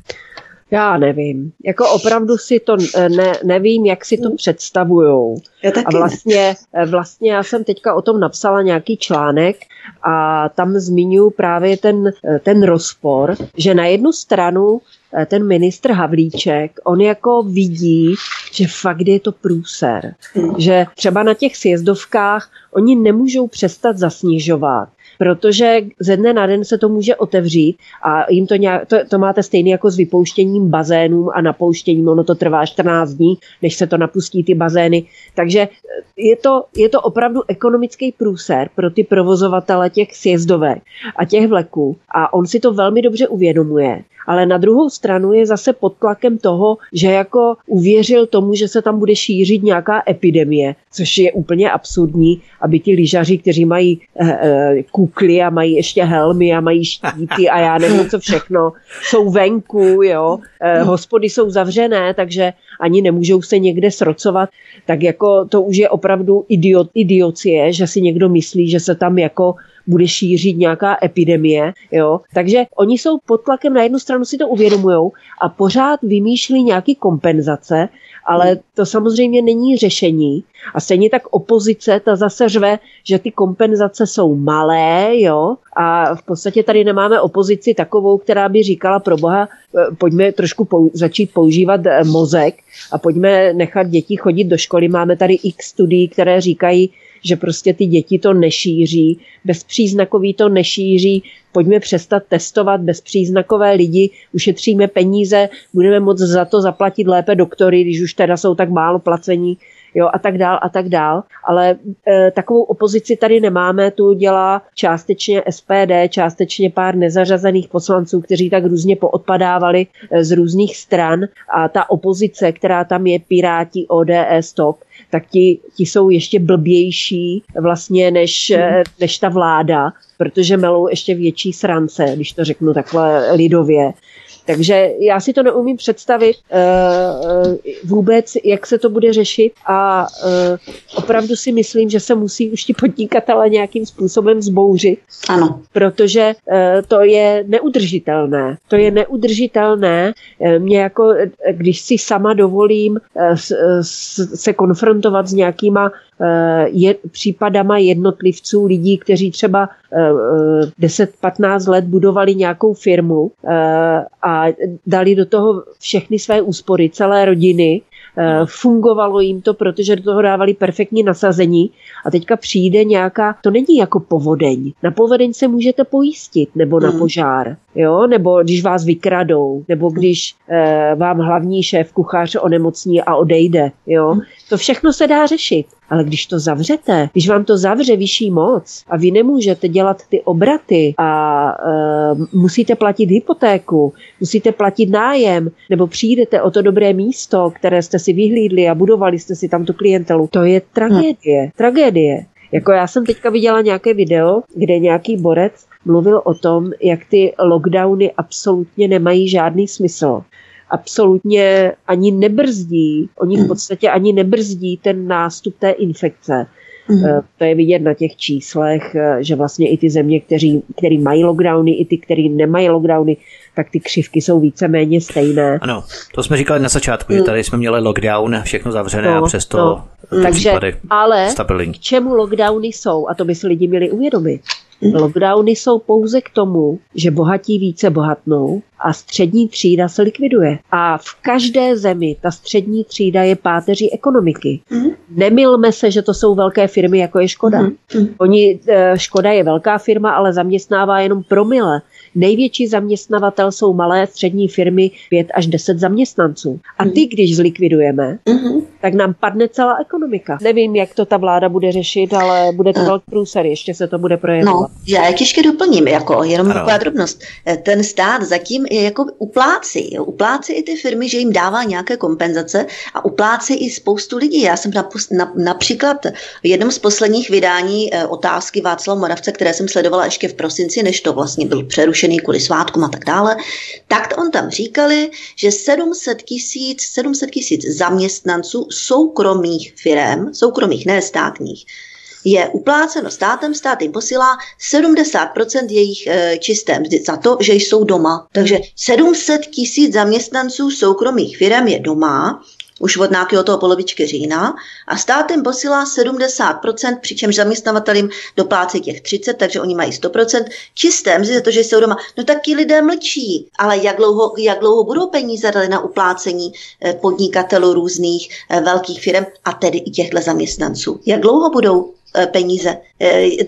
Já nevím. Jako opravdu si to eh, ne, nevím, jak si to hmm. představujou. A vlastně, eh, vlastně já jsem teďka o tom napsala nějaký článek a tam zmiňuji právě ten, ten rozpor, že na jednu stranu ten ministr Havlíček, on jako vidí, že fakt je to průser. Hmm. Že třeba na těch sjezdovkách oni nemůžou přestat zasnižovat, protože ze dne na den se to může otevřít a jim to, nějak, to, to máte stejný jako s vypouštěním bazénů a napouštěním, ono to trvá 14 dní, než se to napustí ty bazény. Takže eh, je to, je to opravdu ekonomický průser pro ty provozovatele těch sjezdovek a těch vleků a on si to velmi dobře uvědomuje ale na druhou stranu je zase pod tlakem toho, že jako uvěřil tomu, že se tam bude šířit nějaká epidemie, což je úplně absurdní, aby ti lyžaři, kteří mají e, e, kukly a mají ještě helmy a mají štíty a já nevím co všechno, jsou venku, jo, e, hospody jsou zavřené, takže ani nemůžou se někde srocovat, tak jako to už je opravdu idiot, idiocie, že si někdo myslí, že se tam jako bude šířit nějaká epidemie. Jo? Takže oni jsou pod tlakem, na jednu stranu si to uvědomují a pořád vymýšlí nějaké kompenzace, ale to samozřejmě není řešení. A stejně tak opozice, ta zase řve, že ty kompenzace jsou malé, jo, a v podstatě tady nemáme opozici takovou, která by říkala pro boha, eh, pojďme trošku pou, začít používat eh, mozek a pojďme nechat děti chodit do školy. Máme tady x studií, které říkají, že prostě ty děti to nešíří, bezpříznakový to nešíří, pojďme přestat testovat bezpříznakové lidi, ušetříme peníze, budeme moc za to zaplatit lépe doktory, když už teda jsou tak málo placení, jo, a tak dál a tak dál. Ale e, takovou opozici tady nemáme, tu dělá částečně SPD, částečně pár nezařazených poslanců, kteří tak různě poodpadávali e, z různých stran a ta opozice, která tam je Piráti, ODS, TOP, tak ti, ti jsou ještě blbější vlastně než, mm. než ta vláda, protože melou ještě větší srance, když to řeknu takhle lidově. Takže já si to neumím představit uh, vůbec, jak se to bude řešit a uh, opravdu si myslím, že se musí už ti podnikatele nějakým způsobem zbouřit. Ano. Protože uh, to je neudržitelné. To je neudržitelné. Mě jako, když si sama dovolím uh, se konfrontovat s nějakýma je, případama jednotlivců, lidí, kteří třeba 10-15 let budovali nějakou firmu a dali do toho všechny své úspory, celé rodiny, fungovalo jim to, protože do toho dávali perfektní nasazení a teďka přijde nějaká, to není jako povodeň. Na povodeň se můžete pojistit, nebo na hmm. požár, jo, nebo když vás vykradou, nebo když eh, vám hlavní šéf kuchař onemocní a odejde, jo. Hmm. To všechno se dá řešit. Ale když to zavřete, když vám to zavře vyšší moc a vy nemůžete dělat ty obraty a e, musíte platit hypotéku, musíte platit nájem, nebo přijdete o to dobré místo, které jste si vyhlídli a budovali jste si tam tu klientelu, to je tragédie. Hmm. Tragédie. Jako já jsem teďka viděla nějaké video, kde nějaký borec mluvil o tom, jak ty lockdowny absolutně nemají žádný smysl absolutně ani nebrzdí, oni v hmm. podstatě ani nebrzdí ten nástup té infekce. Mm. To je vidět na těch číslech, eh, že vlastně i ty země, kteří, který mají lockdowny, i ty, který nemají lockdowny, tak ty křivky jsou víceméně stejné. Ano, to jsme říkali na začátku, mm. že tady jsme měli lockdown, všechno zavřené no, a přesto no. Takže, ale stabilní. k čemu lockdowny jsou, a to by si lidi měli uvědomit. Lockdowny jsou pouze k tomu, že bohatí více bohatnou a střední třída se likviduje. A v každé zemi ta střední třída je páteří ekonomiky. Mm. Nemilme se, že to jsou velké firmy, jako je Škoda. Mm. Oni, eh, Škoda je velká firma, ale zaměstnává jenom promile. Největší zaměstnavatel jsou malé střední firmy 5 až 10 zaměstnanců. A ty, když zlikvidujeme, mm-hmm. Tak nám padne celá ekonomika. Nevím, jak to ta vláda bude řešit, ale bude to uh. velký průser, ještě se to bude projevovat. No, já ještě doplním, jako jenom ano. taková drobnost. Eh, ten stát zatím je jako uplácí. Uplácí i ty firmy, že jim dává nějaké kompenzace a uplácí i spoustu lidí. Já jsem napus, na, například v jednom z posledních vydání e, otázky Václava Moravce, které jsem sledovala ještě v prosinci, než to vlastně byl přerušený kvůli svátkům a tak dále, tak on tam říkali, že 700 tisíc 700 tisíc zaměstnanců soukromých firm, soukromých, ne státních, je upláceno státem, stát jim posílá 70% jejich e, čisté mzdy za to, že jsou doma. Takže 700 tisíc zaměstnanců soukromých firm je doma už od nějakého toho polovičky října a stát jim posílá 70%, přičemž zaměstnavatelím doplácí těch 30, takže oni mají 100%. Čisté mzdy za to, že jsou doma. No tak ti lidé mlčí, ale jak dlouho, jak dlouho budou peníze dali na uplácení eh, podnikatelů různých eh, velkých firm a tedy i těchto zaměstnanců? Jak dlouho budou Eh, peníze.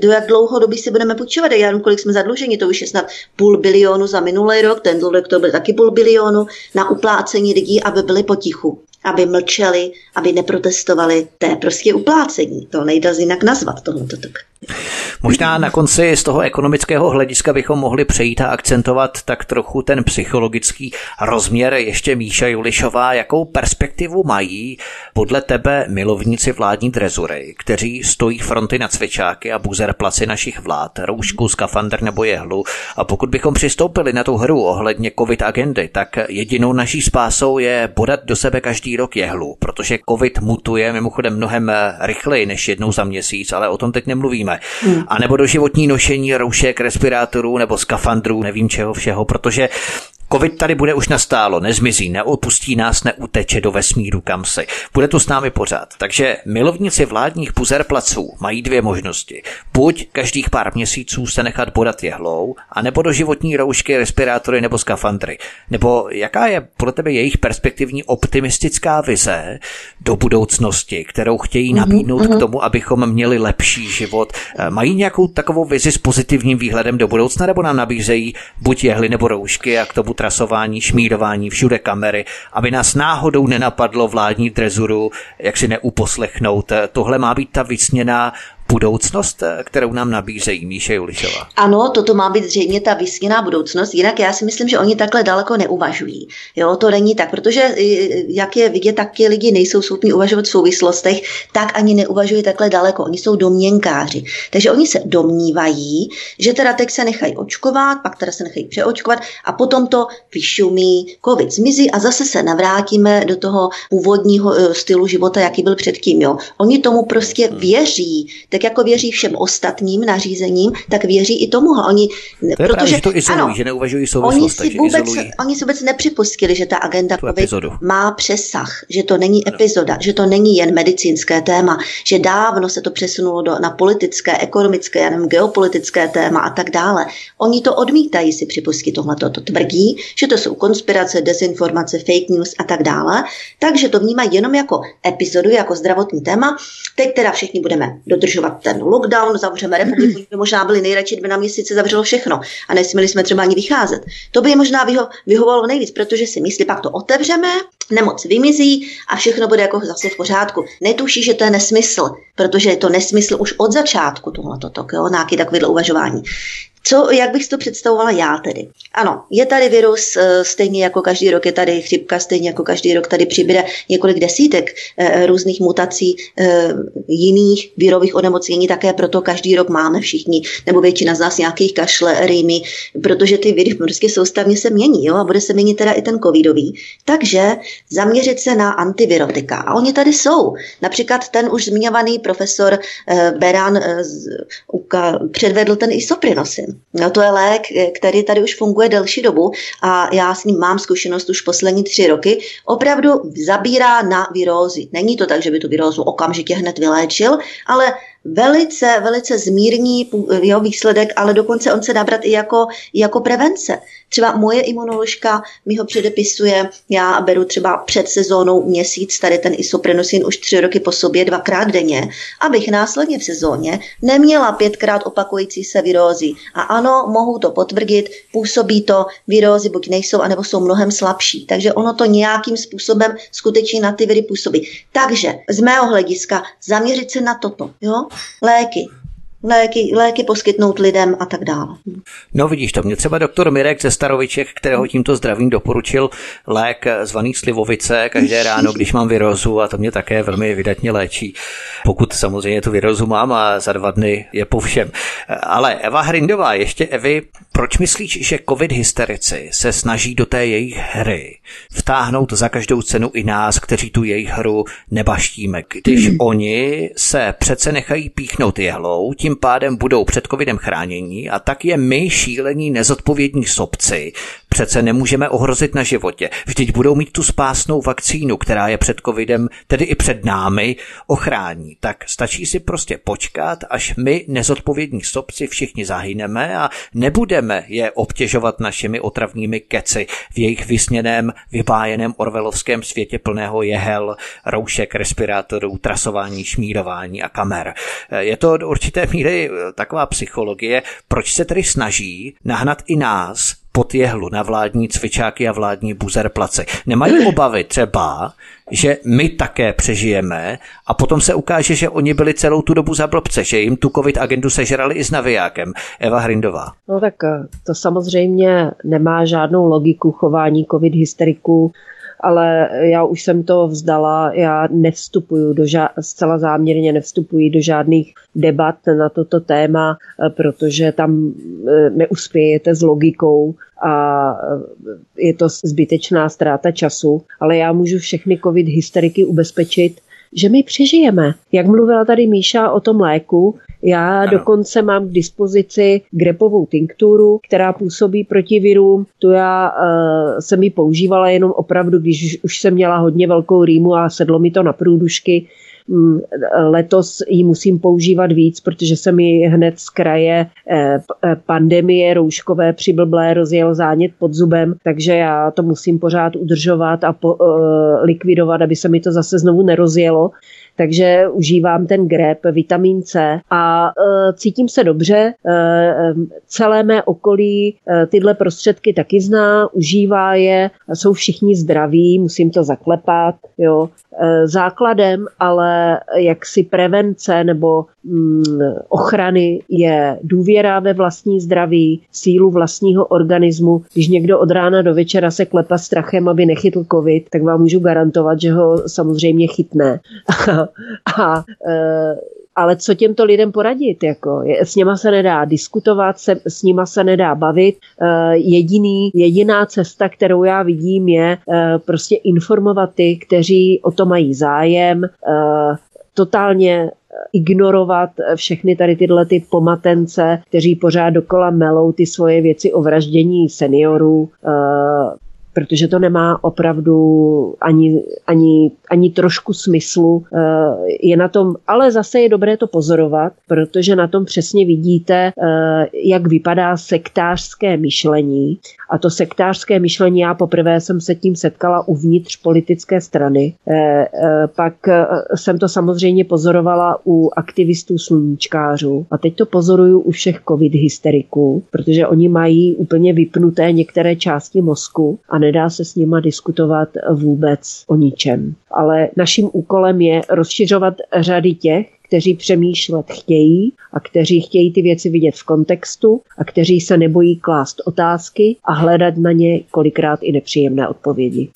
Do jak dlouho doby si budeme půjčovat? Já nevím, kolik jsme zadluženi, to už je snad půl bilionu za minulý rok, ten rok to byl taky půl bilionu na uplácení lidí, aby byli potichu aby mlčeli, aby neprotestovali. To je prostě uplácení. To nejde jinak nazvat tomuto tak. Možná na konci z toho ekonomického hlediska bychom mohli přejít a akcentovat tak trochu ten psychologický rozměr. Ještě Míša Julišová, jakou perspektivu mají podle tebe milovníci vládní drezury, kteří stojí fronty na cvičáky a buzerplaci našich vlád, roušku, skafander nebo jehlu. A pokud bychom přistoupili na tu hru ohledně covid agendy, tak jedinou naší spásou je podat do sebe každý rok jehlu, protože covid mutuje mimochodem mnohem rychleji než jednou za měsíc, ale o tom teď nemluvíme. Hmm. A nebo do životní nošení roušek, respirátorů nebo skafandrů, nevím čeho všeho, protože Covid tady bude už nastálo, nezmizí, neopustí nás, neuteče do vesmíru kam si. Bude tu s námi pořád. Takže milovníci vládních puzerplaců mají dvě možnosti. Buď každých pár měsíců se nechat bodat jehlou, anebo do životní roušky, respirátory nebo skafandry. Nebo jaká je podle tebe jejich perspektivní optimistická vize do budoucnosti, kterou chtějí mhm, nabídnout mm-hmm. k tomu, abychom měli lepší život? Eh, mají nějakou takovou vizi s pozitivním výhledem do budoucna, nebo nám nabízejí buď jehly nebo roušky a k tomu trasování, šmírování, všude kamery, aby nás náhodou nenapadlo vládní drezuru, jak si neuposlechnout. Tohle má být ta vysněná budoucnost, eh, kterou nám nabízejí Míše Julišová? Ano, toto má být zřejmě ta vysněná budoucnost, jinak já si myslím, že oni takhle daleko neuvažují. Jo, to není tak, protože eh, jak je vidět, tak ti lidi nejsou schopni uvažovat v souvislostech, tak ani neuvažují takhle daleko. Oni jsou domněnkáři. Takže oni se domnívají, že teda teď se nechají očkovat, pak teda se nechají přeočkovat a potom to vyšumí, covid zmizí a zase se navrátíme do toho původního eh, stylu života, jaký byl předtím. Jo. Oni tomu prostě věří. Tak jako věří všem ostatním nařízením, tak věří i tomu. Oni, to je protože, právě, že to izolují, ano, že neuvažují souvislost, oni si, vůbec, oni si vůbec nepřipustili, že ta agenda COVID epizodu. má přesah, že to není epizoda, že to není jen medicínské téma, že dávno se to přesunulo do, na politické, ekonomické, já nevím, geopolitické téma a tak dále. Oni to odmítají si připustit tohle. To tvrdí, že to jsou konspirace, dezinformace, fake news a tak dále. Takže to vnímají jenom jako epizodu, jako zdravotní téma. Teď teda všichni budeme dodržovat ten lockdown, zavřeme republiku, by možná byli nejradši, kdyby na měsíce zavřelo všechno a nesměli jsme třeba ani vycházet. To by je možná vyho- vyhovovalo nejvíc, protože si myslí, pak to otevřeme, nemoc vymizí a všechno bude jako zase v pořádku. Netuší, že to je nesmysl, protože je to nesmysl už od začátku tohoto, to, jo, nějaký takovýhle uvažování. Co, jak bych si to představovala já tedy? Ano, je tady virus, eh, stejně jako každý rok je tady chřipka, stejně jako každý rok tady přibude několik desítek eh, různých mutací eh, jiných virových onemocnění, také proto každý rok máme všichni, nebo většina z nás nějakých kašle, rýmy, protože ty viry prostě soustavně se mění jo, a bude se měnit teda i ten covidový. Takže zaměřit se na antivirotika. A oni tady jsou. Například ten už zmiňovaný profesor Beran předvedl ten isoprinosin. No, to je lék, který tady už funguje delší dobu a já s ním mám zkušenost už poslední tři roky. Opravdu zabírá na virózy. Není to tak, že by tu virózu okamžitě hned vyléčil, ale velice, velice zmírní jeho výsledek, ale dokonce on se dá brát i jako, jako prevence. Třeba moje imunoložka mi ho předepisuje, já beru třeba před sezónou měsíc tady ten isoprenosin už tři roky po sobě, dvakrát denně, abych následně v sezóně neměla pětkrát opakující se virózy. A ano, mohu to potvrdit, působí to, virózy buď nejsou, anebo jsou mnohem slabší. Takže ono to nějakým způsobem skutečně na ty viry působí. Takže z mého hlediska zaměřit se na toto. Jo? Léky, léky, léky poskytnout lidem a tak dále. No vidíš to, mě třeba doktor Mirek ze Staroviček, kterého tímto zdravím doporučil lék zvaný slivovice každé ráno, když mám virozu a to mě také velmi vydatně léčí. Pokud samozřejmě tu virozu mám a za dva dny je po všem. Ale Eva Hrindová, ještě Evi, proč myslíš, že covid hysterici se snaží do té jejich hry vtáhnout za každou cenu i nás, kteří tu jejich hru nebaštíme, když hmm. oni se přece nechají píchnout jehlou, tím pádem budou před covidem chránění a tak je my šílení nezodpovědní sobci přece nemůžeme ohrozit na životě. Vždyť budou mít tu spásnou vakcínu, která je před covidem, tedy i před námi, ochrání. Tak stačí si prostě počkat, až my nezodpovědní sobci všichni zahyneme a nebudeme je obtěžovat našimi otravnými keci v jejich vysněném, vypájeném orvelovském světě plného jehel, roušek, respirátorů, trasování, šmírování a kamer. Je to do určité míry taková psychologie, proč se tedy snaží nahnat i nás pod jehlu na vládní cvičáky a vládní buzerplace. Nemají (clears throat) obavy třeba, že my také přežijeme a potom se ukáže, že oni byli celou tu dobu za blbce, že jim tu covid agendu sežrali i s navijákem. Eva Hrindová. No tak eh, to samozřejmě nemá žádnou logiku chování covid hysteriků ale já už jsem to vzdala, já nevstupuju do ža- zcela záměrně nevstupuji do žádných debat na toto téma, eh, protože tam eh, neuspějete s logikou a eh, je to zbytečná ztráta času, ale já můžu všechny covid hysteriky ubezpečit, že my přežijeme. Jak mluvila tady Míša o tom léku, já ano. dokonce mám k dispozici grepovou tinkturu, která působí proti virům. Tu já uh, jsem ji používala jenom opravdu, když už jsem měla hodně velkou rýmu a sedlo mi to na průdušky. Mm, letos ji musím používat víc, protože se mi hned z kraje eh, eh, pandemie rouškové přiblblé rozjel zánět pod zubem, takže já to musím pořád udržovat a po, likvidovat, aby se mi to zase znovu nerozjelo takže užívám ten grep, vitamin C a e, cítím se dobře. E, celé mé okolí e, tyhle prostředky taky zná, užívá je, jsou všichni zdraví, musím to zaklepat, jo. E, základem ale jaksi prevence nebo mm, ochrany je důvěra ve vlastní zdraví, sílu vlastního organismu. Když někdo od rána do večera se klepa strachem, aby nechytl covid, tak vám můžu garantovat, že ho samozřejmě chytne. (laughs) a e, ale co těmto lidem poradit? Jako? S nima se nedá diskutovat, se, s nima se nedá bavit. E, jediný, jediná cesta, kterou já vidím, je e, prostě informovat ty, kteří o to mají zájem, totálně ignorovat všechny tady tyhle ty pomatence, kteří pořád dokola melou ty svoje věci o vraždění seniorů, protože to nemá opravdu ani, ani, ani trošku smyslu. Eh, je na tom, ale zase je dobré to pozorovat, protože na tom přesně vidíte, eh, jak vypadá sektářské myšlení. A to sektářské myšlení, já poprvé jsem se tím setkala uvnitř politické strany. Eh, pak jsem to samozřejmě pozorovala u aktivistů sluníčkářů. A teď to pozoruju u všech covid hysteriků, protože oni mají úplně vypnuté některé části mozku a nedá se s nima diskutovat vůbec o ničem. Ale naším úkolem je rozšiřovat řady těch, kteří přemýšlet chtějí a kteří chtějí ty věci vidět v kontextu a kteří se nebojí klást otázky a hledat na ně kolikrát i nepříjemné odpovědi.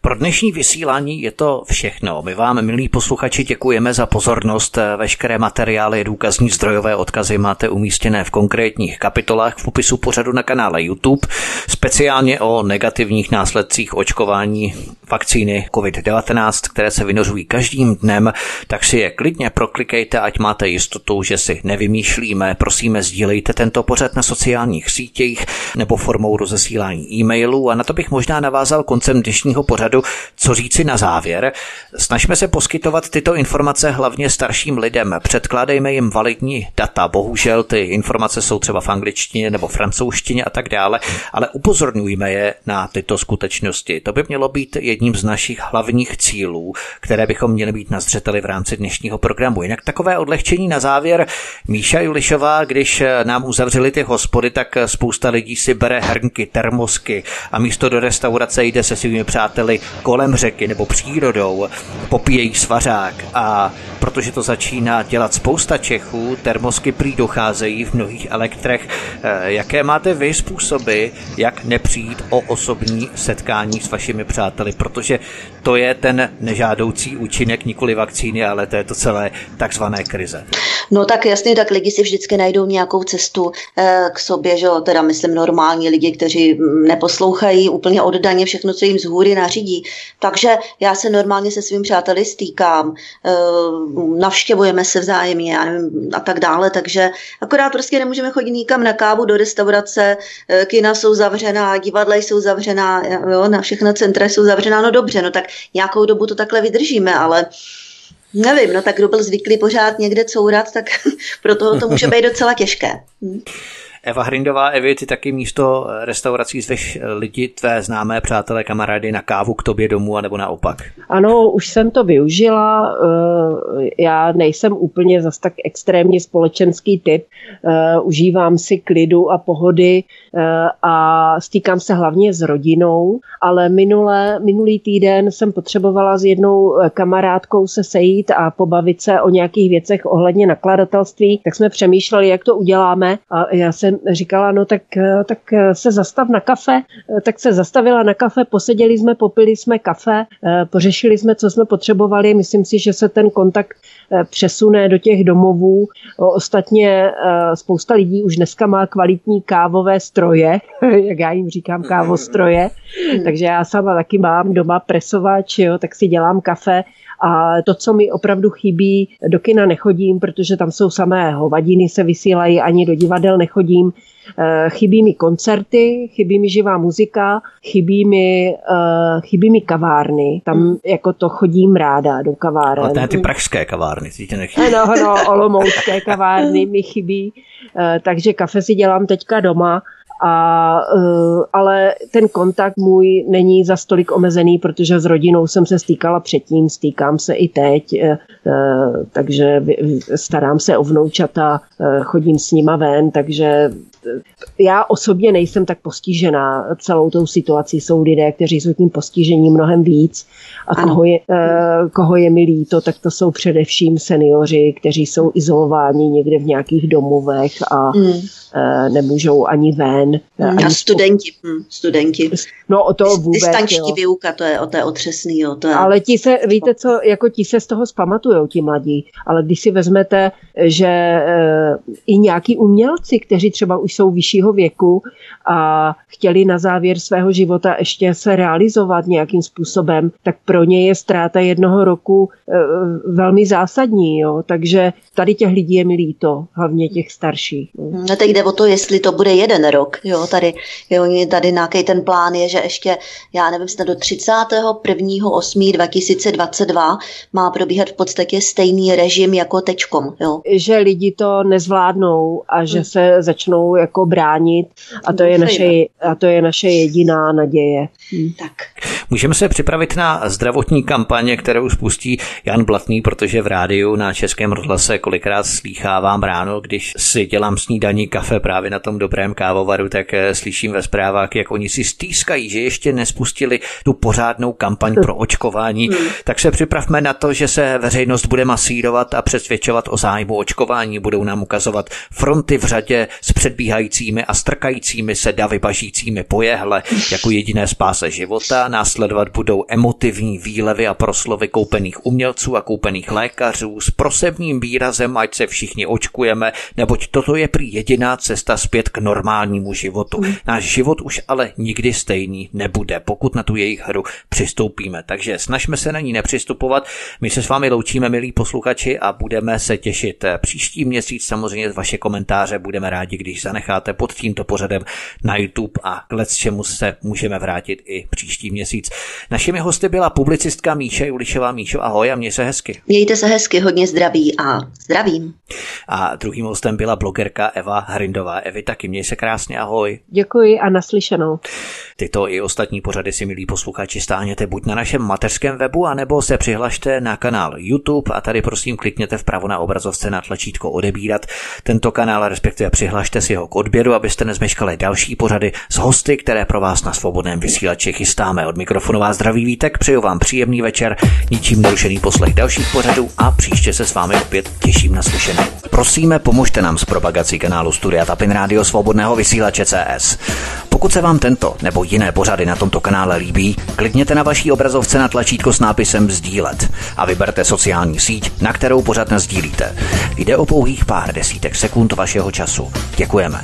Pro dnešní vysílání je to všechno. My vám, milí posluchači, děkujeme za pozornost. Veškeré materiály, důkazní zdrojové odkazy máte umístěné v konkrétních kapitolách v popisu pořadu na kanále YouTube. Speciálně o negativních následcích očkování vakcíny COVID-19, které se vynořují každým dnem, tak si je klidně proklikejte, ať máte jistotu, že si nevymýšlíme. Prosíme, sdílejte tento pořad na sociálních sítích nebo formou rozesílání e-mailů a na to bych možná navázal koncem dnešního pořadu, co říci na závěr. Snažme se poskytovat tyto informace hlavně starším lidem. Předkládejme jim validní data. Bohužel ty informace jsou třeba v angličtině nebo francouzštině a tak dále, ale upozorňujme je na tyto skutečnosti. To by mělo být jedním z našich hlavních cílů, které bychom měli být na zřeteli v rámci dnešního programu. Jinak takové odlehčení na závěr. Míša Julišová, když nám uzavřeli ty hospody, tak spousta lidí si bere hrnky, termosky a místo do restaurace jde se svými přáteli kolem řeky nebo přírodou, popíjejí svařák a protože to začíná dělat spousta Čechů, termosky prý docházejí v mnohých elektrech. Eh, jaké máte vy způsoby, jak nepřijít o osobní setkání s vašimi přáteli, protože to je ten nežádoucí účinek nikoli vakcíny, ale to je to celé takzvané krize. No tak jasně, tak lidi si vždycky najdou nějakou cestu eh, k sobě, že jo, teda myslím normální lidi, kteří mm, neposlouchají úplně oddaně všechno, co jim z hůry nařídí. Takže já se normálně se svým přáteli stýkám, eh, navštěvujeme se vzájemně já nevím, a tak dále, takže akorát prostě nemůžeme chodit nikam na kávu do restaurace, eh, kina jsou zavřená, divadla jsou zavřená, jo, na všechna centra jsou zavřená, no dobře, no tak nějakou dobu to takhle vydržíme, ale Nevím, no tak kdo byl zvyklý pořád někde courat, tak (laughs) pro toho to může být docela těžké. Hm. Eva Hrindová, Evi, ty taky místo restaurací zveš lidi, tvé známé přátelé, kamarády na kávu k tobě domů, anebo naopak? Ano, už jsem to využila. Eh, já nejsem úplně zas tak extrémně společenský typ. Eh, užívám si klidu a pohody eh, a stýkám se hlavně s rodinou, ale minule, minulý týden jsem potřebovala s jednou kamarádkou se sejít a pobavit se o nějakých věcech ohledně nakladatelství, tak jsme přemýšleli, jak to uděláme a já jsem říkala, no tak, eh, tak eh, se zastav na kafe, eh, tak se zastavila na kafe, poseděli jsme, popili jsme kafe, pořešili jsme, co jsme potřebovali. Myslím si, že se ten kontakt přesune do těch domovů. Ostatně spousta lidí už dneska má kvalitní kávové stroje, (laughs) jak já jim říkám, kávostroje, takže já sama taky mám doma presovač, jo, tak si dělám kafe A to, co mi opravdu chybí, do kina nechodím, protože tam jsou samé hovadiny, se vysílají, ani do divadel nechodím. Eh, chybí mi koncerty, chybí mi živá muzika, chybí mi, uh, chybí mi kavárny. Tam hmm. jako to chodím ráda do kaváren. Ale ty pražské kavárny, si tě nechybí. No, no, (laughs) olomoucké kavárny mi chybí. Uh, takže kafe si dělám teďka doma a, uh, ale ten kontakt můj není za stolik omezený, protože s rodinou jsem se stýkala předtím, stýkám se i teď, uh, takže starám se o vnoučata, chodím s nima ven, takže já osobně nejsem tak postižená celou tou situací. Jsou lidé, kteří jsou tím postižení mnohem víc a koho je, uh, koho je mi líto, tak to jsou především seniori, kteří jsou izolováni někde v nějakých domovech a mm. nemůžou ani ven. Mm. Ani a studenti. Mm, studenti. No o to vůbec. Distanční výuka, to je, o to je otřesný. Jo, to je... Ale ti se, víte co, jako ti se z toho zpamatujou, ti mladí, ale když si vezmete, že i nějaký umělci, kteří třeba už jsou vyššího věku a chtěli na závěr svého života ještě se realizovat nějakým způsobem, tak pro ně je ztráta jednoho roku e, velmi zásadní. Jo? Takže tady těch lidí je mi líto, hlavně těch starších. No teď jde o to, jestli to bude jeden rok. Jo? Tady, jo, tady nějaký ten plán je, že ještě, já nevím, snad do 31.8.2022 má probíhat v podstatě stejný režim jako tečkom. Jo? Že lidi to nezvládnou a že hmm. se začnou jako bránit a to je naše, a to je naše jediná naděje. Hmm. Tak. Můžeme se připravit na zdravotní kampaně, kterou spustí Jan Blatný, protože v rádiu na Českém rozhlase kolikrát slýchávám ráno, když si dělám snídaní kafe právě na tom dobrém kávovaru, tak eh, slyším ve zprávách, jak oni si stýskají, že ještě nespustili tu pořádnou kampaň pro očkování. Hmm. Tak se připravme na to, že se veřejnost bude masírovat a přesvědčovat o zájmu očkování. Budou nám ukazovat fronty v řadě s předbíhajícími a strkajícími se davy bažícími pojehle jako jediné spáse života. Následovat budou emotivní výlevy a proslovy koupených umělců a koupených lékařů s prosebním výrazem, ať se všichni očkujeme, neboť toto je prý jediná cesta zpět k normálnímu životu. Hmm. Náš život už ale nikdy stejný nebude, pokud na tu jejich hru přistoupíme. Takže snažme se na ní nepřistupovat. My se s vámi loučíme, milí posluchači, a budeme se těšit příští měsíc. Samozřejmě vaše komentáře budeme rádi, když zanecháte pod tímto pořadem na YouTube a k čemu se můžeme vrátit i příští měsíc. Našimi hosty byla publicistka Míše Julišová. Míšo, ahoj a měj se hezky. Mějte se hezky, hodně zdraví a zdravím. A druhým hostem byla blogerka Eva Hrindová. Evi, taky měj se krásně, ahoj. Děkuji a naslyšenou. Tyto i ostatní pořady si, milí posluchači, stáhněte buď na našem mateřském webu, anebo se přihlašte na kanál YouTube a tady prosím klikněte vpravo na obrazovce na tlačítko odebírat tento kanál, respektive přihlašte si ho k odběru, abyste nezmeškali další pořady s hosty, které pro vás na svobodném vysílači chystáme. Od mikrofonu vás zdraví vítek, přeju vám příjemný večer, ničím nerušený poslech dalších pořadů a příště se s vámi opět těším na slyšenou. Prosíme, pomožte nám s propagací kanálu Studia Tapin Radio Svobodného vysílače CS. Pokud se vám tento nebo jiné pořady na tomto kanále líbí, klikněte na vaší obrazovce na tlačítko s nápisem Sdílet a vyberte sociální síť, na kterou pořád sdílíte. Jde o pouhých pár desítek sekund vašeho času. Děkujeme.